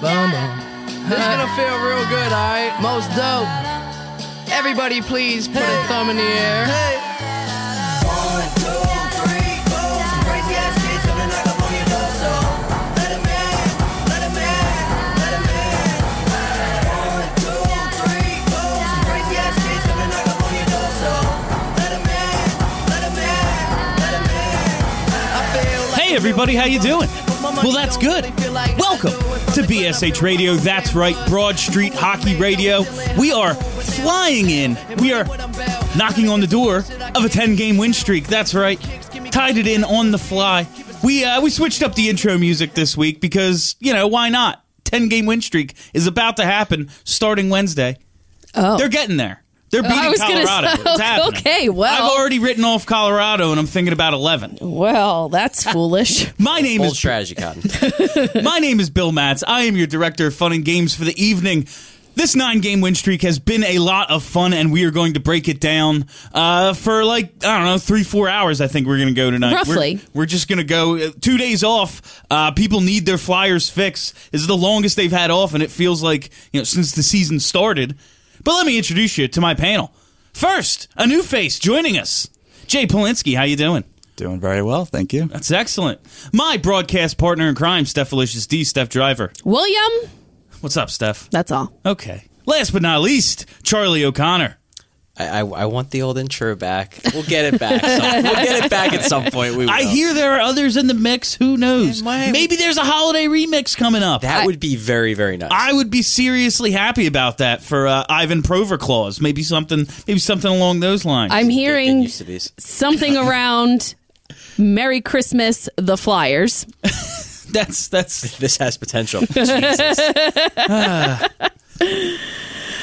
Boom, boom. This gonna feel real good, alright? Most dope. Everybody, please put a thumb in the air. Hey everybody, how you doing? Well, that's good. Welcome to BSH Radio. That's right, Broad Street Hockey Radio. We are flying in. We are knocking on the door of a 10-game win streak. That's right. Tied it in on the fly. We uh, we switched up the intro music this week because, you know, why not? 10-game win streak is about to happen starting Wednesday. Oh. They're getting there. They're beating I was gonna Colorado. say- it's happening. okay, well. I've already written off Colorado and I'm thinking about 11. Well, that's foolish. My name Bold is strategy, Cotton. My name is Bill Matz. I am your director of fun and games for the evening. This nine game win streak has been a lot of fun, and we are going to break it down uh, for like, I don't know, three, four hours. I think we're going to go tonight. Roughly. We're, we're just going to go uh, two days off. Uh, people need their Flyers fix. This is the longest they've had off, and it feels like, you know, since the season started. But let me introduce you to my panel. First, a new face joining us. Jay Polinsky, how you doing? Doing very well, thank you. That's excellent. My broadcast partner in crime, Steph Felicious D, Steph Driver. William, What's up, Steph? that's all. Okay. Last but not least, Charlie O'Connor. I, I, I want the old intro back. We'll get it back. some- we'll get it back at some point. We will. I hear there are others in the mix. Who knows? Yeah, my- Maybe there's a holiday remix coming up. that would be very very nice. I would be seriously happy about that for uh, Ivan Proverclaws. Maybe something, maybe something along those lines. I'm Get- get hearing these. something around Merry Christmas, the Flyers. that's that's This has potential. Jesus.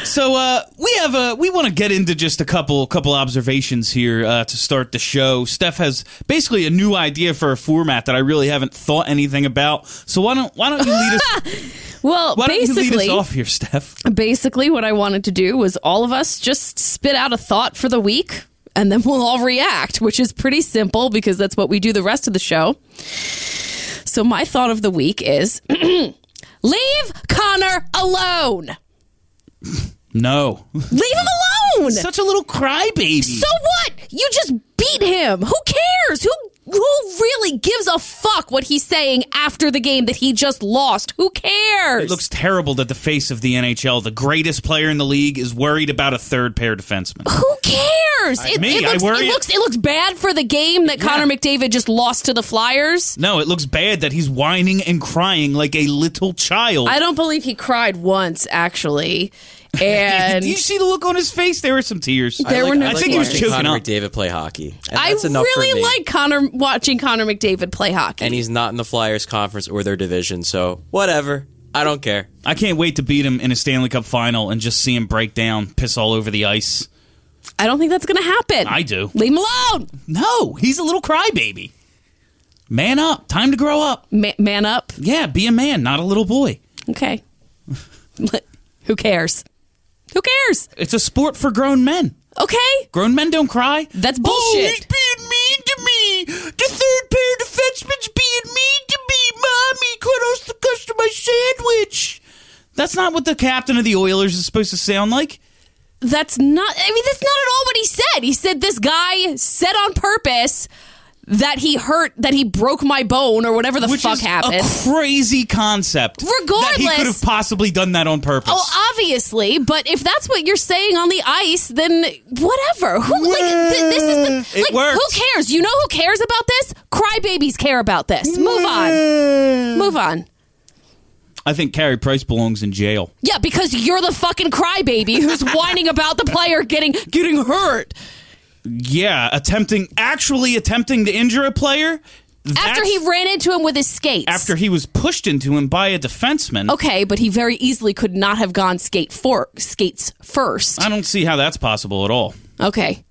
So uh, we have a we want to get into just a couple couple observations here uh, to start the show. Steph has basically a new idea for a format that I really haven't thought anything about. So why don't why don't you lead us Well, why don't you lead us off here, Steph? basically, what I wanted to do was all of us just spit out a thought for the week, and then we'll all react, which is pretty simple because that's what we do the rest of the show. So my thought of the week is leave Connor alone. No, Leave him alone. such a little crybaby. So what? You just beat him. Who cares? Who who really gives a fuck what he's saying after the game that he just lost? Who cares? It looks terrible that the face of the NHL, the greatest player in the league, is worried about a third pair defenseman. who cares? It, me, it I worry- it looks it looks bad for the game that Connor McDavid just lost to the Flyers. No, it looks bad that he's whining and crying like a little child. I don't believe he cried once actually. And Do you see the look on his face? There were some tears. There I like, were no I like think he was watching tears. choking Connor up. McDavid play hockey. And I that's enough for really me. like Connor watching Connor McDavid play hockey. And he's not in the Flyers conference or their division, so whatever. I don't care. I can't wait to beat him in a Stanley Cup final and just see him break down, piss all over the ice. I don't think that's going to happen. I do. Leave him alone. No, he's a little crybaby. Man up. Time to grow up. Ma- man up. Yeah, be a man, not a little boy. Okay. Who cares? Who cares? It's a sport for grown men. Okay. Grown men don't cry. That's bullshit. Oh, he's being mean to me. The third pair defenseman's being mean to me. Mommy, cut off the crust of my sandwich. That's not what the captain of the Oilers is supposed to sound like. That's not, I mean, that's not at all what he said. He said this guy said on purpose that he hurt, that he broke my bone or whatever the Which fuck is happened. a crazy concept. That he could have possibly done that on purpose. Oh, obviously, but if that's what you're saying on the ice, then whatever. Who like th- this is the like who cares? You know who cares about this? Crybabies care about this. Move on. Move on. I think Carey Price belongs in jail. Yeah, because you're the fucking crybaby who's whining about the player getting getting hurt. Yeah, attempting, actually attempting to injure a player. After he ran into him with his skates. after he was pushed into him by a defenseman. Okay, but he very easily could not have gone skate for skates first. I don't see how that's possible at all. Okay.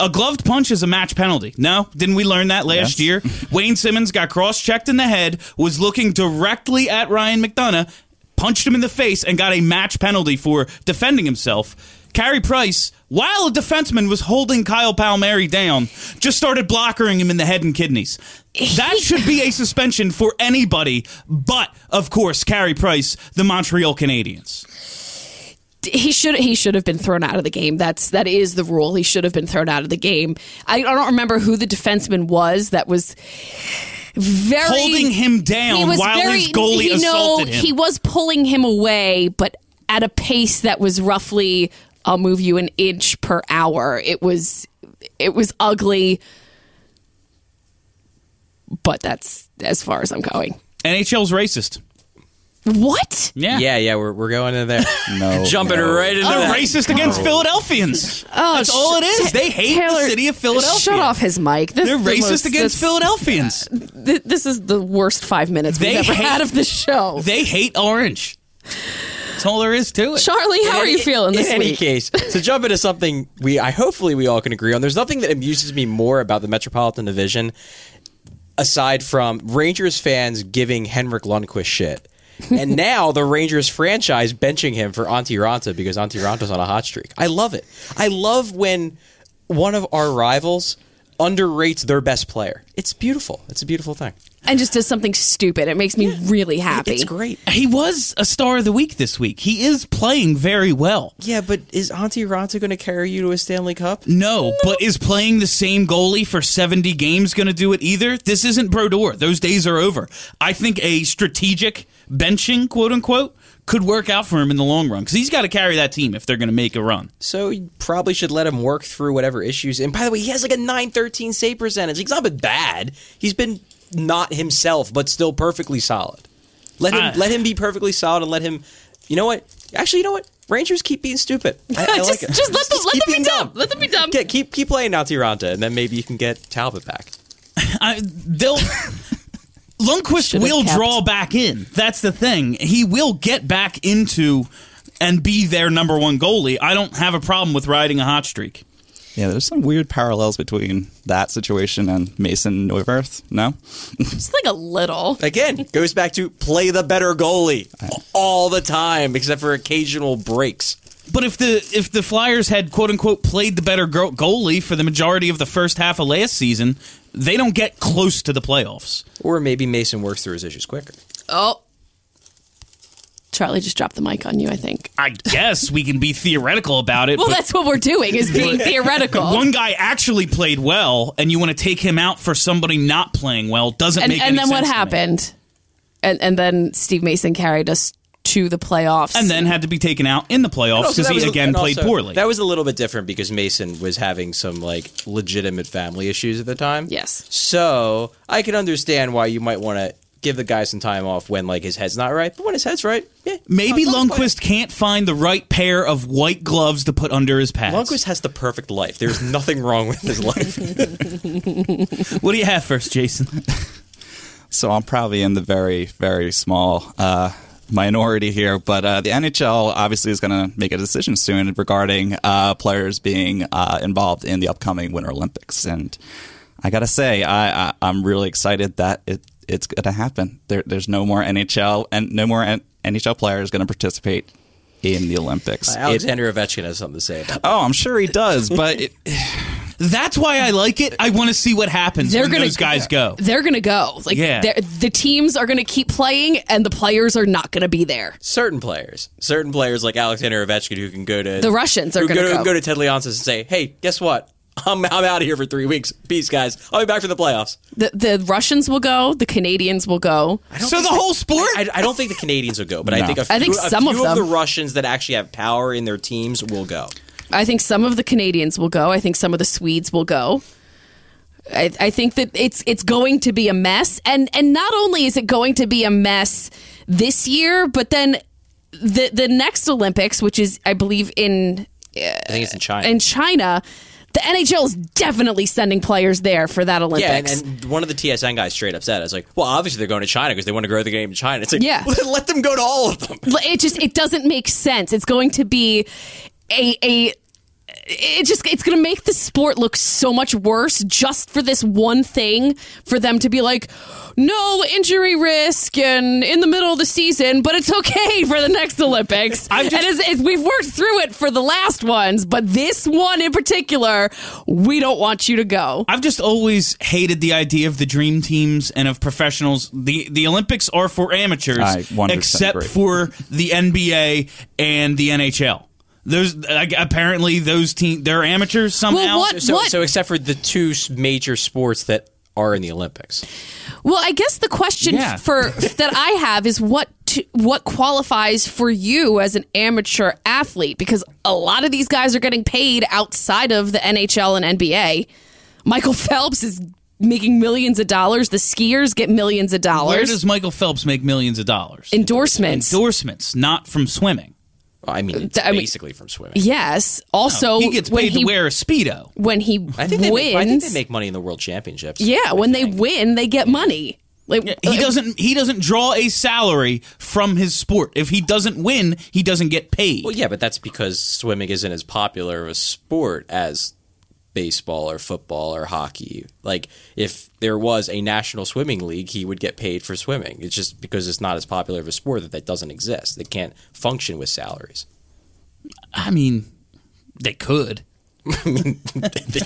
A gloved punch is a match penalty. No? Didn't we learn that last Yes. year? Wayne Simmonds got cross checked in the head, was looking directly at Ryan McDonagh, punched him in the face, and got a match penalty for defending himself. Carey Price, while a defenseman was holding Kyle Palmieri down, just started blockering him in the head and kidneys. That should be a suspension for anybody, but, of course, Carey Price, the Montreal Canadiens. he should he should have been thrown out of the game. That's that is the rule. He should have been thrown out of the game. I, I don't remember who the defenseman was that was very Holding him down while very, his goalie you know, assaulted him. He was pulling him away, but at a pace that was roughly I'll move you an inch per hour. It was it was ugly. But that's as far as I'm going. NHL's racist. What? Yeah. Yeah, yeah, we're, we're going in there. No, Jumping no. right into They're that. racist against Philadelphians. Oh, That's all it is. They hate Taylor, the city of Philadelphia. Shut off his mic. This They're the racist most- against this- Philadelphians. th- this is the worst five minutes They we've ever hate- had of the show. They hate orange. That's all there is to it. Charlie, how are you feeling this in any case, to jump into something we I hopefully we all can agree on. There's nothing that amuses me more about the Metropolitan Division aside from Rangers fans giving Henrik Lundqvist shit. and now the Rangers franchise benching him for Antti Raanta because Antti Raanta's on a hot streak. I love it. I love when one of our rivals underrates their best player. It's beautiful. It's a beautiful thing. And just does something stupid. It makes me really happy. It's great. He was a star of the week this week. He is playing very well. Yeah, but is Antti Raanta going to carry you to a Stanley Cup? No, but is playing the same goalie for 70 games going to do it either? This isn't Brodeur. Those days are over. I think a strategic benching, quote unquote, could work out for him in the long run because he's got to carry that team if they're going to make a run. So you probably should let him work through whatever issues. And by the way, he has like a 913 save percentage. He's not been bad. He's been not himself, but still perfectly solid. Let him Uh, let him be perfectly solid and let him you know what? Actually, you know what? Rangers keep being stupid. I, I just, like it. just let them let keep them be being dumb. Let them be dumb. Get, keep keep playing Antti Raanta, and then maybe you can get Talbot back. I, they'll. Lundqvist Should've will kept. draw back in. That's the thing. He will get back into and be their number one goalie. I don't have a problem with riding a hot streak. Yeah, there's some weird parallels between that situation and Mason Neuvirth. No, Just like a little. Again, goes back to play the better goalie all the time, except for occasional breaks. But if the if the Flyers had quote unquote played the better go- goalie for the majority of the first half of last season, they don't get close to the playoffs. Or maybe Mason works through his issues quicker. Oh. Charlie just dropped the mic on you, I think. I guess we can be theoretical about it. Well, that's what we're doing is being theoretical. one guy actually played well, and you want to take him out for somebody not playing well doesn't and make and any then what to me. happened? And and then Steve Mason carried us to the playoffs. And then had to be taken out in the playoffs Also, because that he was a- again and played also, poorly. That was a little bit different because Mason was having some like legitimate family issues at the time. Yes. So I can understand why you might want to give the guy some time off when like his head's not right. But when his head's right, yeah. Maybe Lundqvist Lundqvist can't find the right pair of white gloves to put under his pads. Lundqvist has the perfect life. There's nothing wrong with his life. What do you have first, Jason? so I'm probably in the very, very small uh, minority here. But uh, the NHL obviously is going to make a decision soon regarding uh, players being uh, involved in the upcoming Winter Olympics, and I gotta say, I, I I'm really excited that it it's going to happen. There, there's no more NHL and no more N- NHL players going to participate in the Olympics. It- Alexander Ovechkin has something to say about oh, that. oh, I'm sure he does, but it, That's why I like it. I want to see what happens They're when gonna those guys go. they're gonna go. Like Yeah. the teams are gonna keep playing, and the players are not gonna be there. Certain players, certain players like Alexander Ovechkin who can go to The Russians are gonna go, go. go to Ted Leonsis and say, "Hey, guess what? I'm I'm out of here for three weeks. Peace, guys. I'll be back for the playoffs." The the Russians will go. The Canadians will go. So the whole sport? I, I don't think the Canadians will go, but I No. think a few, I think a some few of them. the Russians that actually have power in their teams will go. I think some of the Canadians will go. I think some of the Swedes will go. I, I think that it's it's going to be a mess, and and not only is it going to be a mess this year, but then the the next Olympics, which is I believe in I think it's in uh, China. in China, the NHL is definitely sending players there for that Olympics. yeah, and, and one of the TSN guys straight up said, "It's like, well, obviously they're going to China because they want to grow the game in China." It's like, Yeah. let them go to all of them. it just it doesn't make sense. It's going to be a a it just it's going to make the sport look so much worse just for this one thing for them to be like no injury risk and in the middle of the season but it's okay for the next olympics I've just- and it's, it's, we've worked through it for the last ones but this one in particular we don't want you to go I've just always hated the idea of the dream teams and of professionals. The the Olympics are for amateurs, I 100% except agree. for the NBA and the NHL. Those like, apparently those team they're amateurs somehow. Well, what- So, so except for the two major sports that are in the Olympics. Well, I guess the question Yeah. for that I have is what to, what qualifies for you as an amateur athlete because a lot of these guys are getting paid outside of the NHL and NBA. Michael Phelps is making millions of dollars. The skiers get millions of dollars. Where dollars. does Michael Phelps make millions of dollars? Endorsements. Endorsements, not from swimming. Well, I mean, uh, it's I mean- basically from swimming. yes. Also, oh, he gets when paid he to wear a speedo. when he I think they wins, make, I think they make money in the World Championships. yeah, when they win, they get money. Like He doesn't. He doesn't draw a salary from his sport. If he doesn't win, he doesn't get paid. Well, yeah, but that's because swimming isn't as popular of a sport as baseball or football or hockey. Like, if there was a national swimming league, he would get paid for swimming. It's just because it's not as popular of a sport that that doesn't exist. They can't function with salaries. I mean, they could.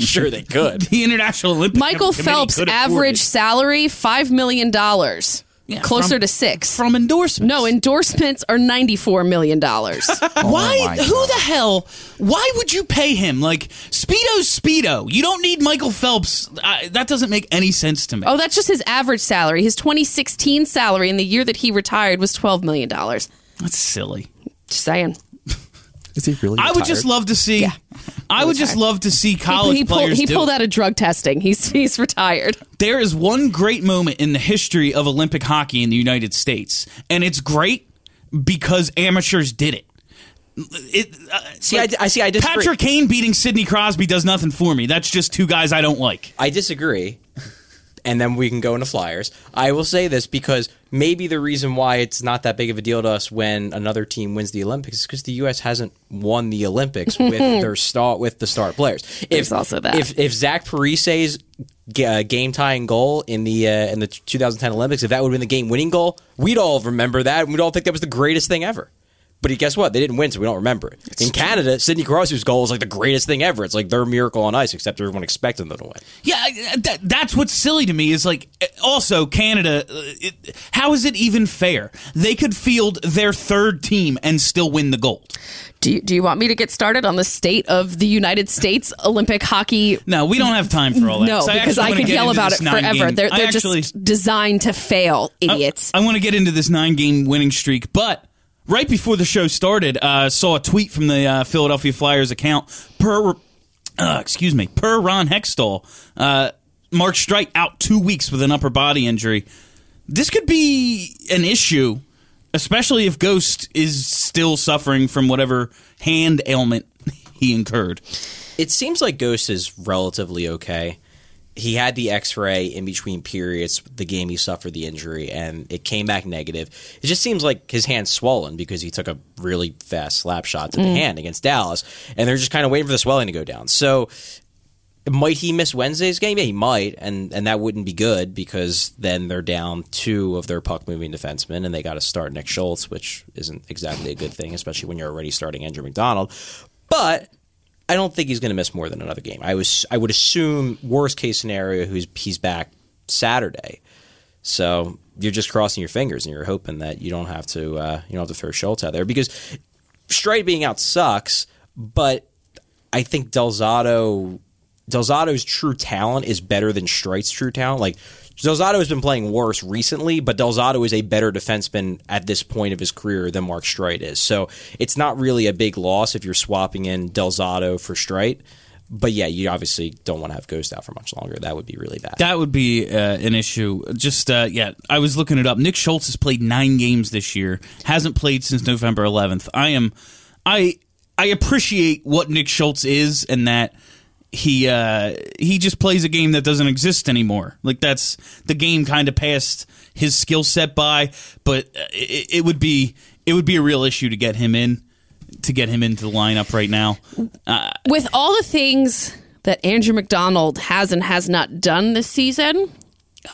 sure, they could. The International Olympic Michael Committee Phelps' could afford average it. salary five million dollars, Yeah, closer from- to six. from endorsements. no, endorsements are ninety four million dollars. Oh why? my who God. the hell? Why would you pay him? Like Speedo's Speedo. You don't need Michael Phelps. I, that doesn't make any sense to me. oh, that's just his average salary. His twenty sixteen salary in the year that he retired was twelve million dollars. That's silly. Just saying. Is he really? I would just love to see. Yeah. I would just love to see college he pulled, players he do pulled it. out of drug testing. He's he's retired. There is one great moment in the history of Olympic hockey in the United States, and it's great because amateurs did it. It, uh, See, I, I see. I disagree. Patrick Kane beating Sidney Crosby does nothing for me. That's just two guys I don't like. I disagree. And then we can go into Flyers. I will say this because maybe the reason why it's not that big of a deal to us when another team wins the Olympics is because the U.S. hasn't won the Olympics with their star with the star players. If, There's also that. If if Zach Parise's g- uh, game tying goal in the uh, in the 2010 Olympics, if that would have been the game winning goal, we'd all remember that. and We'd all think that was the greatest thing ever. But guess what? They didn't win, so we don't remember it. in Canada, Sidney Crosby's goal is like the greatest thing ever. It's like their miracle on ice, except everyone expected them to win. Yeah, that, that's what's silly to me is like also Canada. uh, It, how is it even fair? They could field their third team and still win the gold. Do you, do you want me to get started on the state of the United States Olympic hockey? No, we don't have time for all that. No, So because I wanna could yell about it forever. nine-game- They're, they're actually, just designed to fail, idiots. I, want to get into this nine game winning streak, but right before the show started, uh, saw a tweet from the uh, Philadelphia Flyers account per, uh, excuse me, per Ron Hextall, uh, Mark Streit out two weeks with an upper body injury. This could be an issue, especially if Ghost is still suffering from whatever hand ailment he incurred. It seems like Ghost is relatively okay. He had the X-ray in between periods, the game he suffered the injury, and it came back negative. It just seems like his hand's swollen because he took a really fast slap shot to the mm. hand against Dallas, and they're just kind of waiting for the swelling to go down. So, might he miss Wednesday's game? Yeah, he might, and and that wouldn't be good because then they're down two of their puck moving defensemen, and they got to start Nick Schultz, which isn't exactly a good thing, especially when you're already starting Andrew MacDonald. But I don't think he's going to miss more than another game. I was I would assume worst case scenario who's he's back Saturday. So you're just crossing your fingers and you're hoping that you don't have to uh, you don't have to throw Schultz out there because Streit being out sucks, but I think Del Zotto Delzato's true talent is better than Streit's true talent. Like Del Zotto has been playing worse recently, but Del Zotto is a better defenseman at this point of his career than Mark Streit is. So it's not really a big loss if you're swapping in Del Zotto for Streit. But yeah, you obviously don't want to have Ghost out for much longer. That would be really bad. That would be uh, an issue. Just uh, yeah, I was looking it up. Nick Schultz has played nine games this year. Hasn't played since November 11th. I am, I I appreciate what Nick Schultz is and that he uh, he just plays a game that doesn't exist anymore. Like that's the game kind of passed his skill set by, but uh, it, it would be it would be a real issue to get him in to get him into the lineup right now. With all the things that Andrew MacDonald has and has not done this season,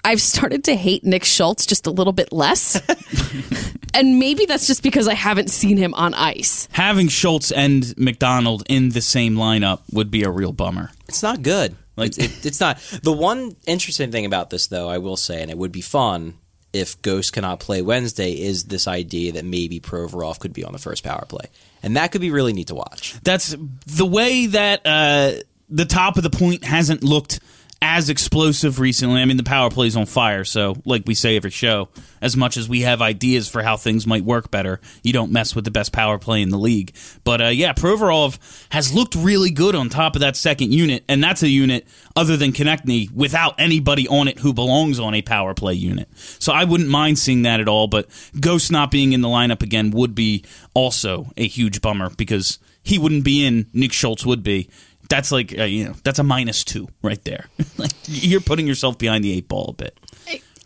I've started to hate Nick Schultz just a little bit less. and maybe that's just because I haven't seen him on ice. Having Schultz and MacDonald in the same lineup would be a real bummer. It's not good. Like- Like it, it's not. The one interesting thing about this, though, I will say, and it would be fun if Ghost cannot play Wednesday, is this idea that maybe Provorov could be on the first power play, and that could be really neat to watch. That's the way that uh, the top of the point hasn't looked as explosive recently. I mean, the power play's on fire, so like we say every show, as much as we have ideas for how things might work better, you don't mess with the best power play in the league. But uh, yeah, Provorov has looked really good on top of that second unit, and that's a unit other than Konecny without anybody on it who belongs on a power play unit. So I wouldn't mind seeing that at all. But Ghost not being in the lineup again would be also a huge bummer because he wouldn't be in. Nick Schultz would be. That's like uh, you know that's a minus two right there. like you're putting yourself behind the eight ball a bit.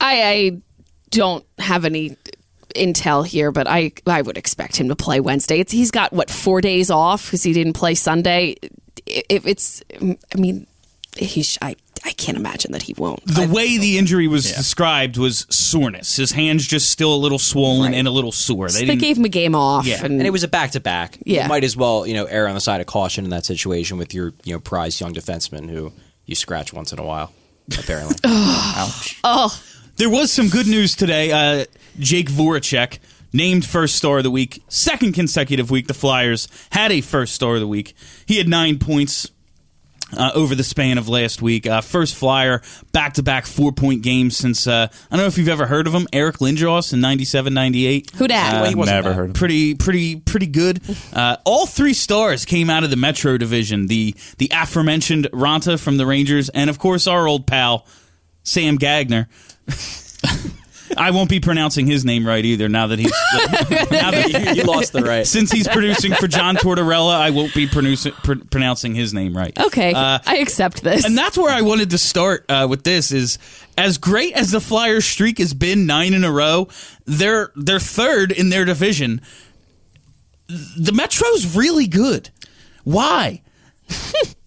I, I don't have any intel here, but I I would expect him to play Wednesday. It's he's got what four days off because he didn't play Sunday. If it's, I mean, he's I I can't imagine that he won't. The way the injury was described was soreness. His hands just still a little swollen Right. and a little sore. They They, gave him a game off, Yeah, and, And it was a back to back. Yeah. you might as well you know err on the side of caution in that situation with your you know prized young defenseman who you scratch once in a while. Apparently, Ouch. Oh. There was some good news today. Uh, Jake Voracek named first star of the week, second consecutive week. The Flyers had a first star of the week. He had nine points. Uh, over the span of last week, uh, first flyer back to back four point games since uh, I don't know if you've ever heard of him, Eric Lindros in 97 98. who dat? Well, he Never bad. heard of pretty pretty pretty good. Uh, all three stars came out of the Metro division. The the aforementioned Raanta from the Rangers, and of course our old pal Sam Gagner. I won't be pronouncing his name right either. Now that he's now that you lost the right. since he's producing for John Tortorella, I won't be pronouncing pr- pronouncing his name right. okay, Uh, I accept this. and that's where I wanted to start uh, with this is as great as the Flyers streak has been nine in a row, they're they're third in their division. The Metro's really good. Why?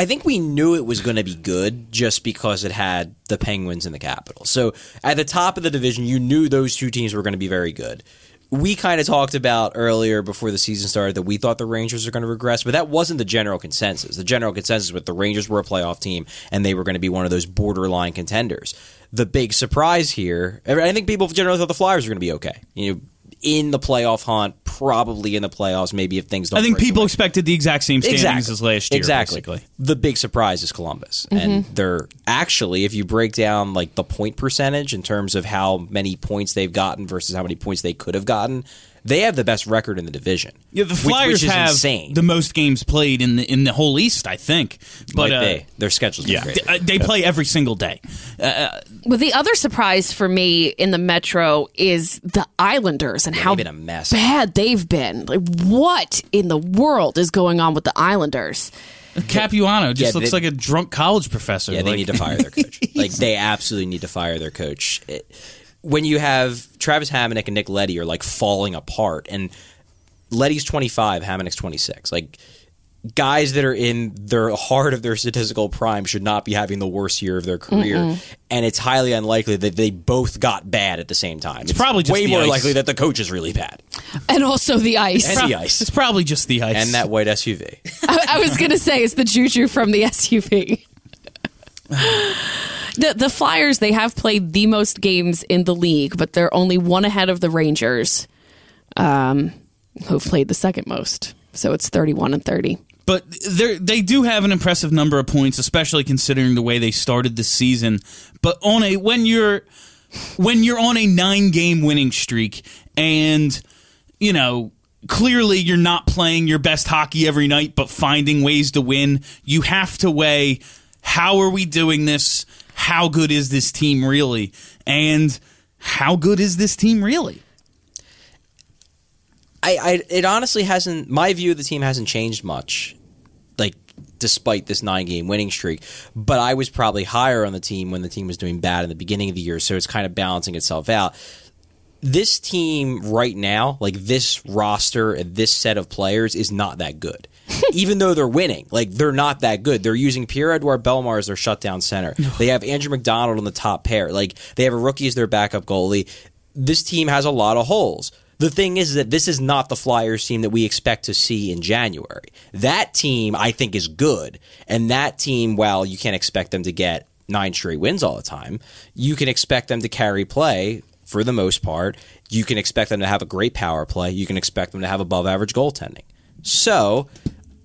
I think we knew it was going to be good just because it had the Penguins and the Capitals. So at the top of the division, you knew those two teams were going to be very good. We kind of talked about earlier before the season started that we thought the Rangers were going to regress, but that wasn't the general consensus. The general consensus was the Rangers were a playoff team and they were going to be one of those borderline contenders. The big surprise here, I think people generally thought the Flyers were going to be okay. You know, in the playoff hunt, probably in the playoffs, maybe if things don't I think break people away. expected the exact same standings Exactly. as last year. Exactly. Basically. The big surprise is Columbus, mm-hmm. and they're actually, if you break down like the point percentage in terms of how many points they've gotten versus how many points they could have gotten, they have the best record in the division. Yeah, the Flyers which, is have insane. the most games played in the in the whole East, I think. But Might uh, be. their schedule's yeah. great. th- uh, they play every single day. Well, the other surprise for me in the Metro is the Islanders and how they've been a mess. bad they've been. Like, what in the world is going on with the Islanders? Capuano just Yeah, looks they- like a drunk college professor. Yeah, they need to fire their coach. like they absolutely need to fire their coach. It- when you have Travis Hamonic and Nick Leddy are like falling apart, and Leddy's twenty five, Hamonic's twenty six. Like guys that are in their heart of their statistical prime should not be having the worst year of their career, and it's highly unlikely that they both got bad at the same time. It's, probably just way the more ice. likely that the coach is really bad And also the ice. and the It's probably just the ice. and that white SUV. I, I was going to say it's the juju from the SUV. The, the Flyers, they have played the most games in the league, but they're only one ahead of the Rangers, um, who've played the second most. So it's 31 and 30. but they they do have an impressive number of points, especially considering the way they started the season. But on a when you're when you're on a nine game winning streak, and you know clearly you're not playing your best hockey every night, but finding ways to win, you have to weigh how are we doing this? How good is this team really? And how good is this team really? I, I it honestly hasn't. My view of the team hasn't changed much, like despite this nine game winning streak. But I was probably higher on the team when the team was doing bad in the beginning of the year, so it's kind of balancing itself out. This team right now, like this roster and this set of players, is not that good. Even though they're winning, like they're not that good. They're using Pierre Edouard Bellemare as their shutdown center. they have Andrew MacDonald on the top pair. Like they have a rookie as their backup goalie. This team has a lot of holes. The thing is that this is not the Flyers team that we expect to see in January. That team, I think, is good. And that team, while you can't expect them to get nine straight wins all the time, you can expect them to carry play for the most part. You can expect them to have a great power play. You can expect them to have above average goaltending. So,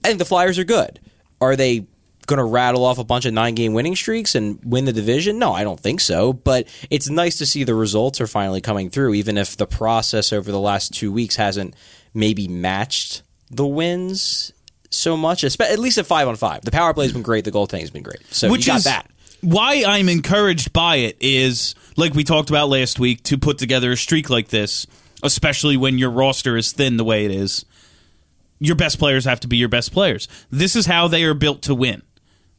I think the Flyers are good. Are they going to rattle off a bunch of nine game winning streaks and win the division? No, I don't think so. But it's nice to see the results are finally coming through, even if the process over the last two weeks hasn't maybe matched the wins so much. At least at five on five, the power play has been great. The goaltending has been great. So Which you got is that. why I'm encouraged by it is like we talked about last week to put together a streak like this, especially when your roster is thin the way it is. Your best players have to be your best players. This is how they are built to win.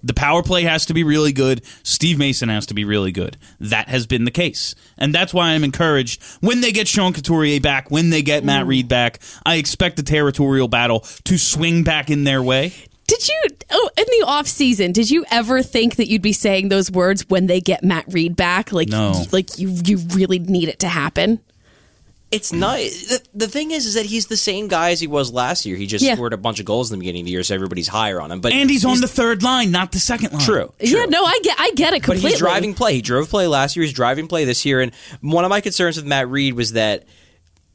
The power play has to be really good. Steve Mason has to be really good. That has been the case. And that's why I'm encouraged when they get Sean Couturier back, when they get Matt Read back, I expect the territorial battle to swing back in their way. Did you oh in the off season? Did you ever think that you'd be saying those words when they get Matt Read back? Like, No. like you you really need it to happen. It's not. The, the thing is, is that he's the same guy as he was last year. He just Yeah. scored a bunch of goals in the beginning of the year, so everybody's higher on him. But And he's on the third line, not the second line. true. Yeah, no, I get I get it completely. But he's driving play. He drove play last year. He's driving play this year. And one of my concerns with Matt Read was that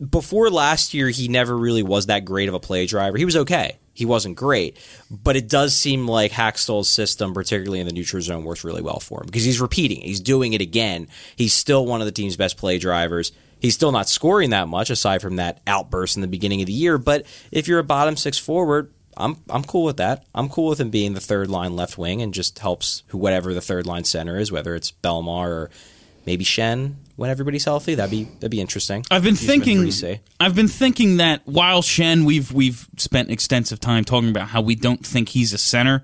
before last year, he never really was that great of a play driver. He was okay. He wasn't great, but it does seem like Hextall's system, particularly in the neutral zone, works really well for him because he's repeating. He's doing it again. He's still one of the team's best play drivers. He's still not scoring that much aside from that outburst in the beginning of the year. But if you're a bottom six forward, I'm I'm cool with that. I'm cool with him being the third line left wing and just helps whatever the third line center is, whether it's Bellemare or maybe Schenn when everybody's healthy. That'd be that'd be interesting. I've been Use thinking. 3C. I've been thinking that while Schenn, we've we've spent extensive time talking about how we don't think he's a center,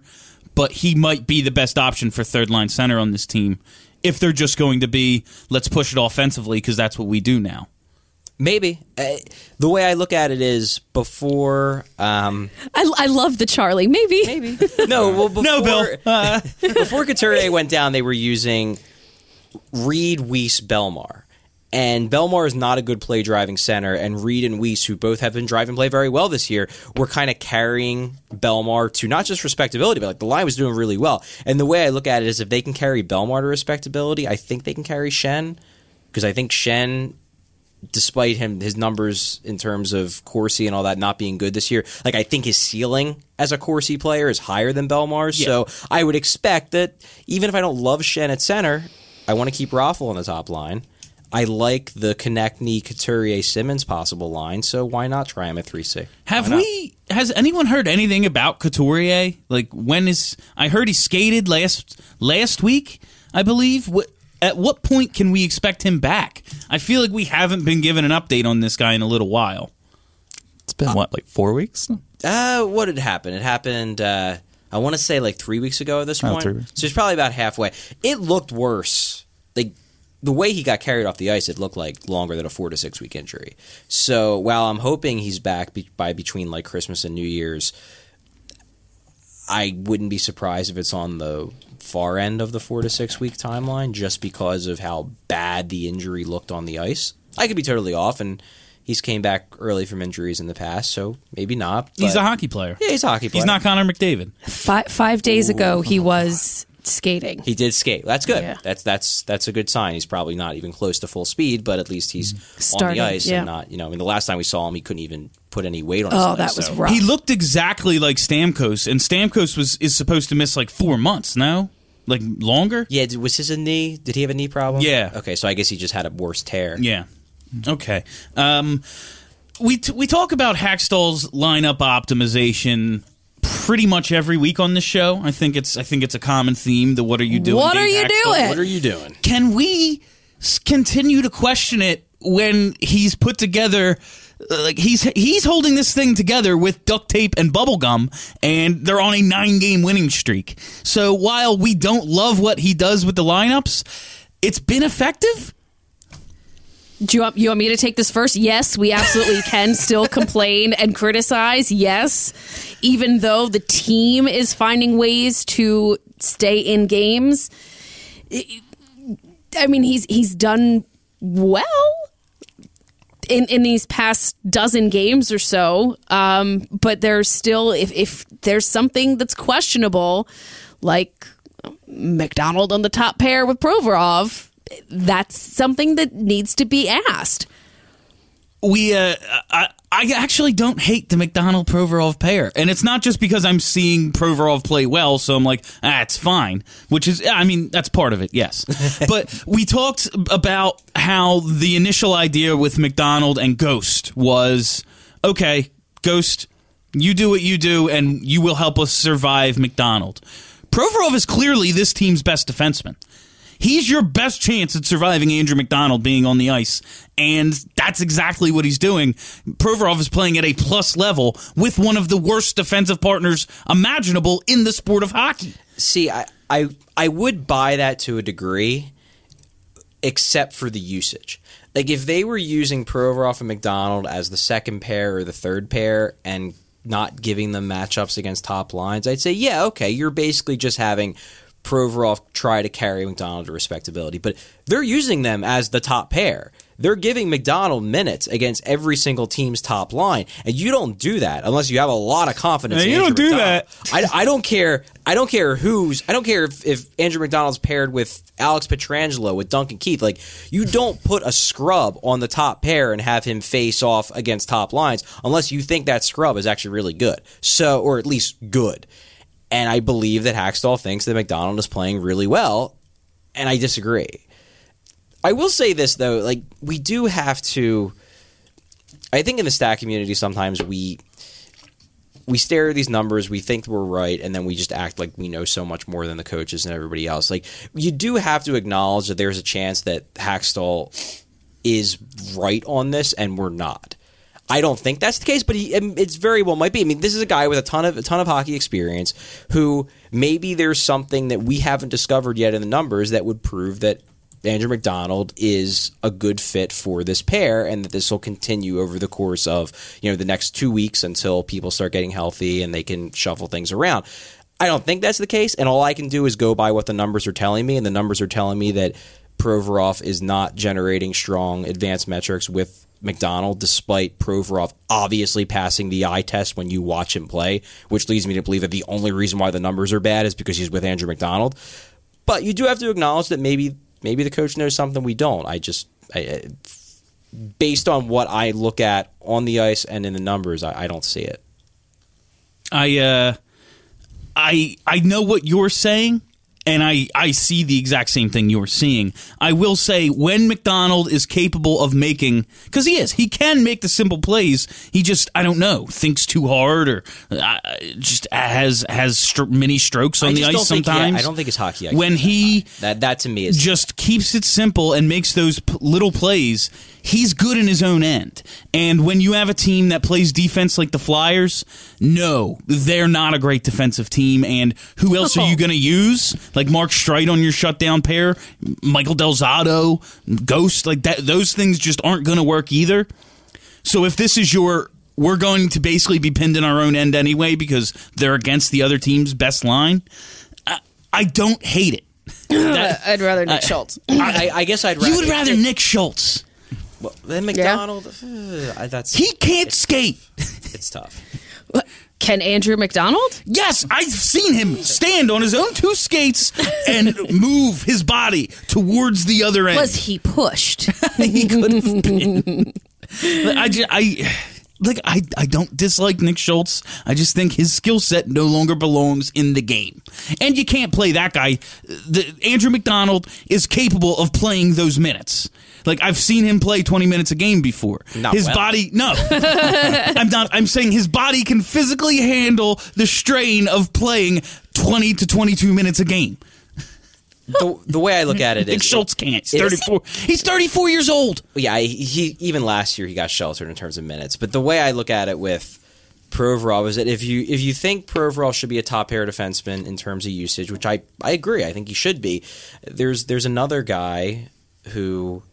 but he might be the best option for third line center on this team if they're just going to be let's push it offensively because that's what we do now. Maybe uh, the way I look at it is before. Um, I, I love the Charlie. Maybe. maybe no. Well, before, No, Bill. Uh, before Couturier went down, they were using Read, Weise, Bellemare. And Bellemare is not a good play driving center, and Read and Weise, who both have been driving play very well this year, were kind of carrying Bellemare to not just respectability, but like the line was doing really well. And the way I look at it is if they can carry Bellemare to respectability, I think they can carry Schenn. Because I think Schenn, despite him his numbers in terms of Corsi and all that not being good this year, like I think his ceiling as a Corsi player is higher than Bellemare's. So I would expect that even if I don't love Schenn at center, I want to keep Raffl on the top line. I like the Konecny, Couturier, Simmonds possible line, so why not try him at 3C? have we? Has anyone heard anything about Couturier? Like when is? I heard he skated last last week, I believe. What? At what point can we expect him back? I feel like we haven't been given an update on this guy in a little while. It's been what, like four weeks? Uh, what had happened? It happened. Uh, I want to say like three weeks ago at this Oh, point. So it's probably about halfway. It looked worse. Like the way he got carried off the ice, it looked like longer than a four to six week injury. So while I'm hoping he's back be- by between like Christmas and New Year's, I wouldn't be surprised if it's on the far end of the four to six week timeline, just because of how bad the injury looked on the ice. I could be totally off, and he's came back early from injuries in the past, so maybe not. He's a hockey player. yeah, he's a hockey player. He's not Connor McDavid. Five, five days ago, he was skating. He did skate. That's good. Yeah. That's that's that's a good sign. He's probably not even close to full speed, but at least he's on the ice yeah. and not. You know, I mean, the last time we saw him, he couldn't even put any weight on. his Oh, legs, that was so- rough. He looked exactly like Stamkos, and Stamkos was is supposed to miss like four months. No, like longer. Yeah, was his a knee? Did he have a knee problem? Yeah. Okay, so I guess he just had a worse tear. Yeah. Okay. Um, we t- we talk about Hextall's lineup optimization pretty much every week on this show. I think it's I think it's a common theme. The what are you doing? What Dave are you Hextall. doing? What are you doing? Can we s- continue to question it when he's put together uh, like he's he's holding this thing together with duct tape and bubble gum and they're on a 9 game winning streak. So while we don't love what he does with the lineups, it's been effective. Do you want, you want me to take this first? Yes, we absolutely can still complain and criticize. Yes, even though the team is finding ways to stay in games. I mean, he's he's done well in in these past dozen games or so. Um, but there's still if if there's something that's questionable, like MacDonald on the top pair with Provorov, that's something that needs to be asked. We, uh, I, I actually don't hate the MacDonald Provorov pair, and it's not just because I'm seeing Provorov play well, so I'm like, ah, it's fine. Which is, I mean, that's part of it, yes. but we talked about how the initial idea with MacDonald and Ghost was, okay, Ghost, you do what you do, and you will help us survive MacDonald. Provorov is clearly this team's best defenseman. He's your best chance at surviving Andrew MacDonald being on the ice. And that's exactly what he's doing. Provorov is playing at a plus level with one of the worst defensive partners imaginable in the sport of hockey. See, I, I, I would buy that to a degree, except for the usage. Like if they were using Provorov and MacDonald as the second pair or the third pair and not giving them matchups against top lines, I'd say, yeah, okay, you're basically just having Provorov try to carry MacDonald to respectability, but they're using them as the top pair. They're giving MacDonald minutes against every single team's top line, and you don't do that unless you have a lot of confidence. No, you don't do MacDonald. I, I don't care. I don't care who's. I don't care if, if Andrew MacDonald's paired with Alex Pietrangelo with Duncan Keith. Like you don't put a scrub on the top pair and have him face off against top lines unless you think that scrub is actually really good. So, or at least good. And I believe that Hextall thinks that MacDonald is playing really well, and I disagree. I will say this though, like we do have to. I think in the stat community sometimes we we stare at these numbers, we think we're right, and then we just act like we know so much more than the coaches and everybody else. Like you do have to acknowledge that there's a chance that Hextall is right on this, and we're not. I don't think that's the case, but he, it's very well might be. I mean, this is a guy with a ton of a ton of hockey experience who maybe there's something that we haven't discovered yet in the numbers that would prove that Andrew MacDonald is a good fit for this pair, and that this will continue over the course of you know the next two weeks until people start getting healthy and they can shuffle things around. I don't think that's the case, and all I can do is go by what the numbers are telling me, and the numbers are telling me that Provorov is not generating strong advanced metrics with MacDonald, despite Provorov obviously passing the eye test when you watch him play, which leads me to believe that the only reason why the numbers are bad is because he's with Andrew MacDonald. But you do have to acknowledge that maybe maybe the coach knows something we don't. I just, I, based on what I look at on the ice and in the numbers, I, I don't see it. I uh, I I know what you're saying, and I, I see the exact same thing you're seeing. I will say when MacDonald is capable of making, because he is, he can make the simple plays. He just, I don't know, thinks too hard or uh, just has has stro- many strokes on I the ice don't think- yeah, sometimes. I don't think it's hockey. When he that that to me is just keeps it simple and makes those p- little plays. He's good in his own end. And when you have a team that plays defense like the Flyers, no, they're not a great defensive team. And who else are you going to use? Like Mark Streit on your shutdown pair, Michael Del Zotto, Ghost, like that. Those things just aren't going to work either. So if this is your we're going to basically be pinned in our own end anyway because they're against the other team's best line. I, I don't hate it. That- I'd rather Nick Schultz. I, I guess I'd rather you would rather Nick Schultz. Well, then MacDonald. uh, that's He can't skate. it's tough. Can Andrew MacDonald? Yes, I've seen him stand on his own two skates and move his body towards the other end. Was he pushed? he could have been. I, ju- I like I, I don't dislike Nick Schultz. I just think his skill set no longer belongs in the game. And you can't play that guy. The, Andrew MacDonald is capable of playing those minutes. Like I've seen him play 20 minutes a game before. Not his well. body no. I'm not I'm saying his body can physically handle the strain of playing 20 to 22 minutes a game. the, the way I look at it Nick Schultz can't. He's 34. He's 34 years old. yeah, he, he even last year he got sheltered in terms of minutes. But the way I look at it with Provorov is that if you if you think Provorov should be a top pair defenseman in terms of usage, which I, I agree, I think he should be. There's there's another guy who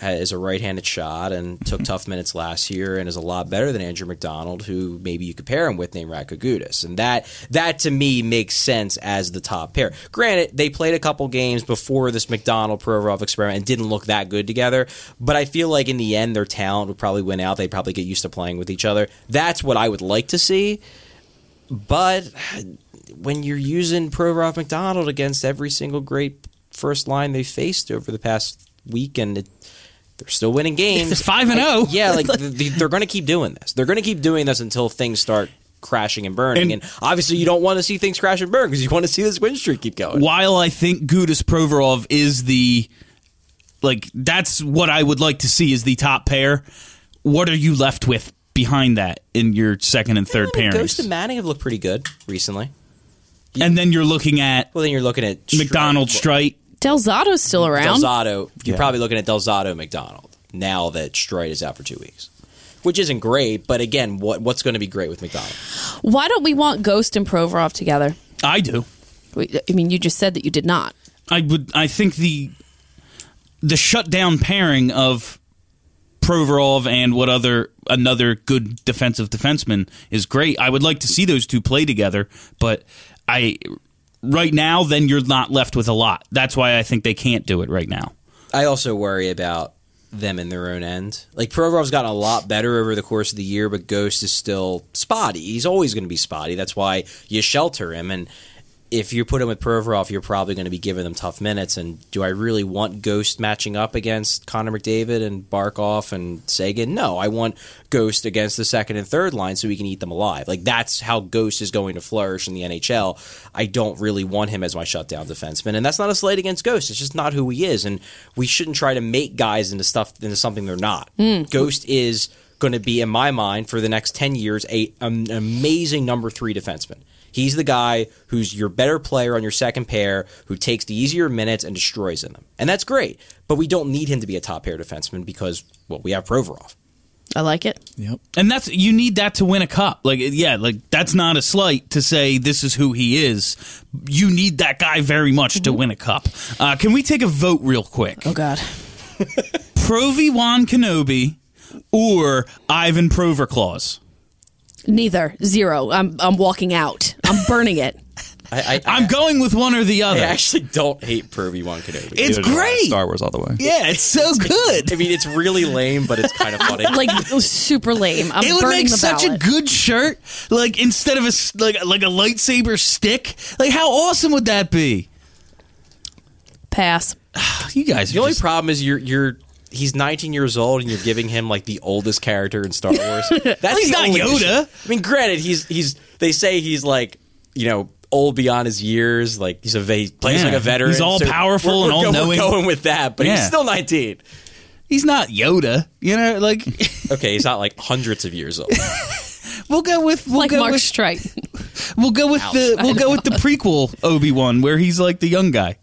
has a right-handed shot and took tough minutes last year and is a lot better than Andrew MacDonald, who maybe you could pair him with named Radko Gudas. And that that to me makes sense as the top pair. Granted, they played a couple games before this MacDonald Provorov experiment and didn't look that good together, but I feel like in the end their talent would probably win out. They'd probably get used to playing with each other. That's what I would like to see. But when you're using Provorov MacDonald against every single great first line they faced over the past week and it, they're still winning games. It's 5 and I- 0. Yeah, like th- th- they're going to keep doing this. They're going to keep doing this until things start crashing and burning. And- And, obviously, you don't want to see things crash and burn because you want to see this win streak keep going. While I think Gudas Provorov is the like that's what I would like to see is the top pair. What are you left with behind that in your second and third I mean, Ghost and Manning have looked pretty good recently. And then you're looking at Well, then you're looking at MacDonald Streit. Del Zotto's still around. Del Zotto. You're probably looking at Delzato MacDonald now that Streit is out for two weeks, which isn't great. But again, what what's going to be great with MacDonald? Why don't we want Ghost and Provorov together? I do. We- I mean, you just said that you did not. I would. I think the the shutdown pairing of Provorov and what other another good defensive defenseman is great. I would like to see those two play together, but I right now then you're not left with a lot. That's why I think they can't do it right now. I also worry about them in their own end. Like Provorov's gotten a lot better over the course of the year, but Ghost is still spotty. He's always going to be spotty. That's why you shelter him. And if you put him with Provorov, you're probably going to be giving them tough minutes. And do I really want Ghost matching up against Connor McDavid and Barkov and Seguin? No, I want Ghost against the second and third line so we can eat them alive. Like that's how Ghost is going to flourish in the NHL. I don't really want him as my shutdown defenseman, and that's not a slight against Ghost. It's just not who he is, and we shouldn't try to make guys into stuff into something they're not. Hmm. Ghost is going to be, in my mind, for the next ten years, a an amazing number three defenseman. He's the guy who's your better player on your second pair, who takes the easier minutes and destroys in them, and that's great. But we don't need him to be a top pair defenseman because well, we have Provorov. I like it. Yep. And that's you need that to win a cup. Like yeah, like that's not a slight to say this is who he is. You need that guy very much to win a cup. Uh, can we take a vote real quick? Oh God. Provi Juan Kenobi or Ivan Proverclaws? Neither. Zero. I'm I'm walking out. I'm burning it. I, I, I'm going with one or the other. I actually don't hate Pervy One Kenobi. It's Neither do great. Star Wars all the way. Yeah, it's so good. I mean, it's really lame, but it's kind of funny. Like super lame. I'm It would make the such a good shirt. Like instead of a s- like like a lightsaber stick. Like how awesome would that be? pass. You guys. The are only just- problem is you're you're he's 19 years old and you're giving him like the oldest character in Star Wars. That's He's not Yoda. issue. I mean, granted, he's he's they say he's like you know old beyond his years. Like he's a he plays Yeah. like a veteran. He's all so powerful we're- and we're go- all-knowing. We're going with that, but he's still 19. he's not Yoda. You know, like Okay, he's not like hundreds of years old. we'll go with we'll like go Mark with Strike. we'll go with the we'll go with the prequel Obi Wan where he's like the young guy.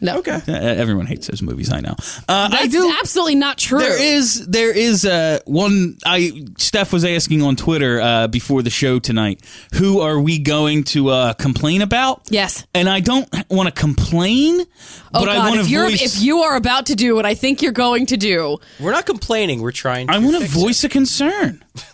No. Okay. Uh, everyone hates those movies. I know. Uh, I That's do. absolutely not true. There is there is uh, one. I Steph was asking on Twitter uh, before the show tonight. Who are we going to uh, complain about? Yes. And I don't want to complain, Oh but I God! want If to you're voice. if you are about to do what I think you're going to do, We're not complaining. We're trying. To I want to fix it. voice a concern.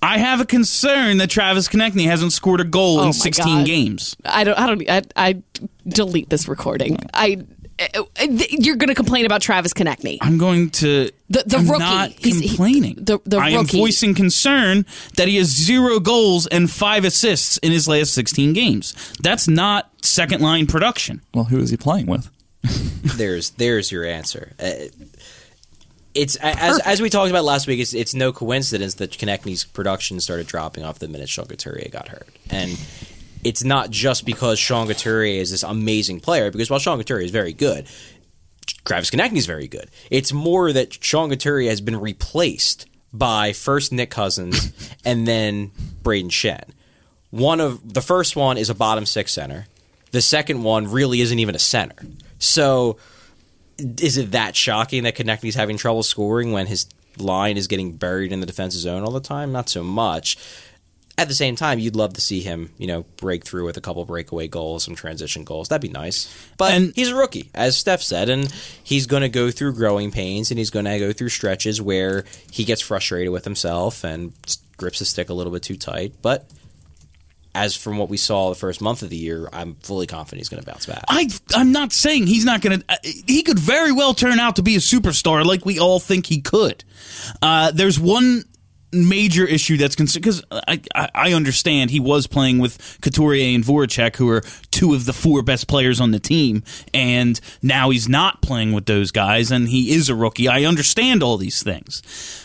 I have a concern that Travis Konecny hasn't scored a goal Oh in 16 God. games. I don't. I don't. I, I delete this recording. I. uh, You're going to complain about Travis Konecny. I'm going to. The- the I'm rookie. not He's- he- complaining. the- the I am voicing concern that he has zero goals and five assists in his last 16 games. That's not second line production. Well, who is he playing with? there's there's your answer. Uh, it's as as we talked about last week. It's it's no coincidence that Konecny's production started dropping off the minute Sean Couturier got hurt, and it's not just because Sean Couturier is this amazing player. Because while Sean Couturier is very good, Travis Konecny is very good. It's more that Sean Couturier has been replaced by first Nick Cousins and then Brayden Schenn. One of the first one is a bottom six center. The second one really isn't even a center. So, is it that shocking that Konecny's having trouble scoring when his line is getting buried in the defensive zone all the time? Not so much. At the same time, you'd love to see him, you know, break through with a couple breakaway goals, some transition goals. That'd be nice. But And- he's a rookie, as Steph said, and he's going to go through growing pains and he's going to go through stretches where he gets frustrated with himself and grips the stick a little bit too tight. But as from what we saw the first month of the year, I'm fully confident he's going to bounce back. I I'm not saying he's not going to. He could very well turn out to be a superstar, like we all think he could. Uh, there's one major issue that's concerned because I, I I understand he was playing with Couturier and Voracek, who are two of the four best players on the team, and now he's not playing with those guys, and he is a rookie. I understand all these things.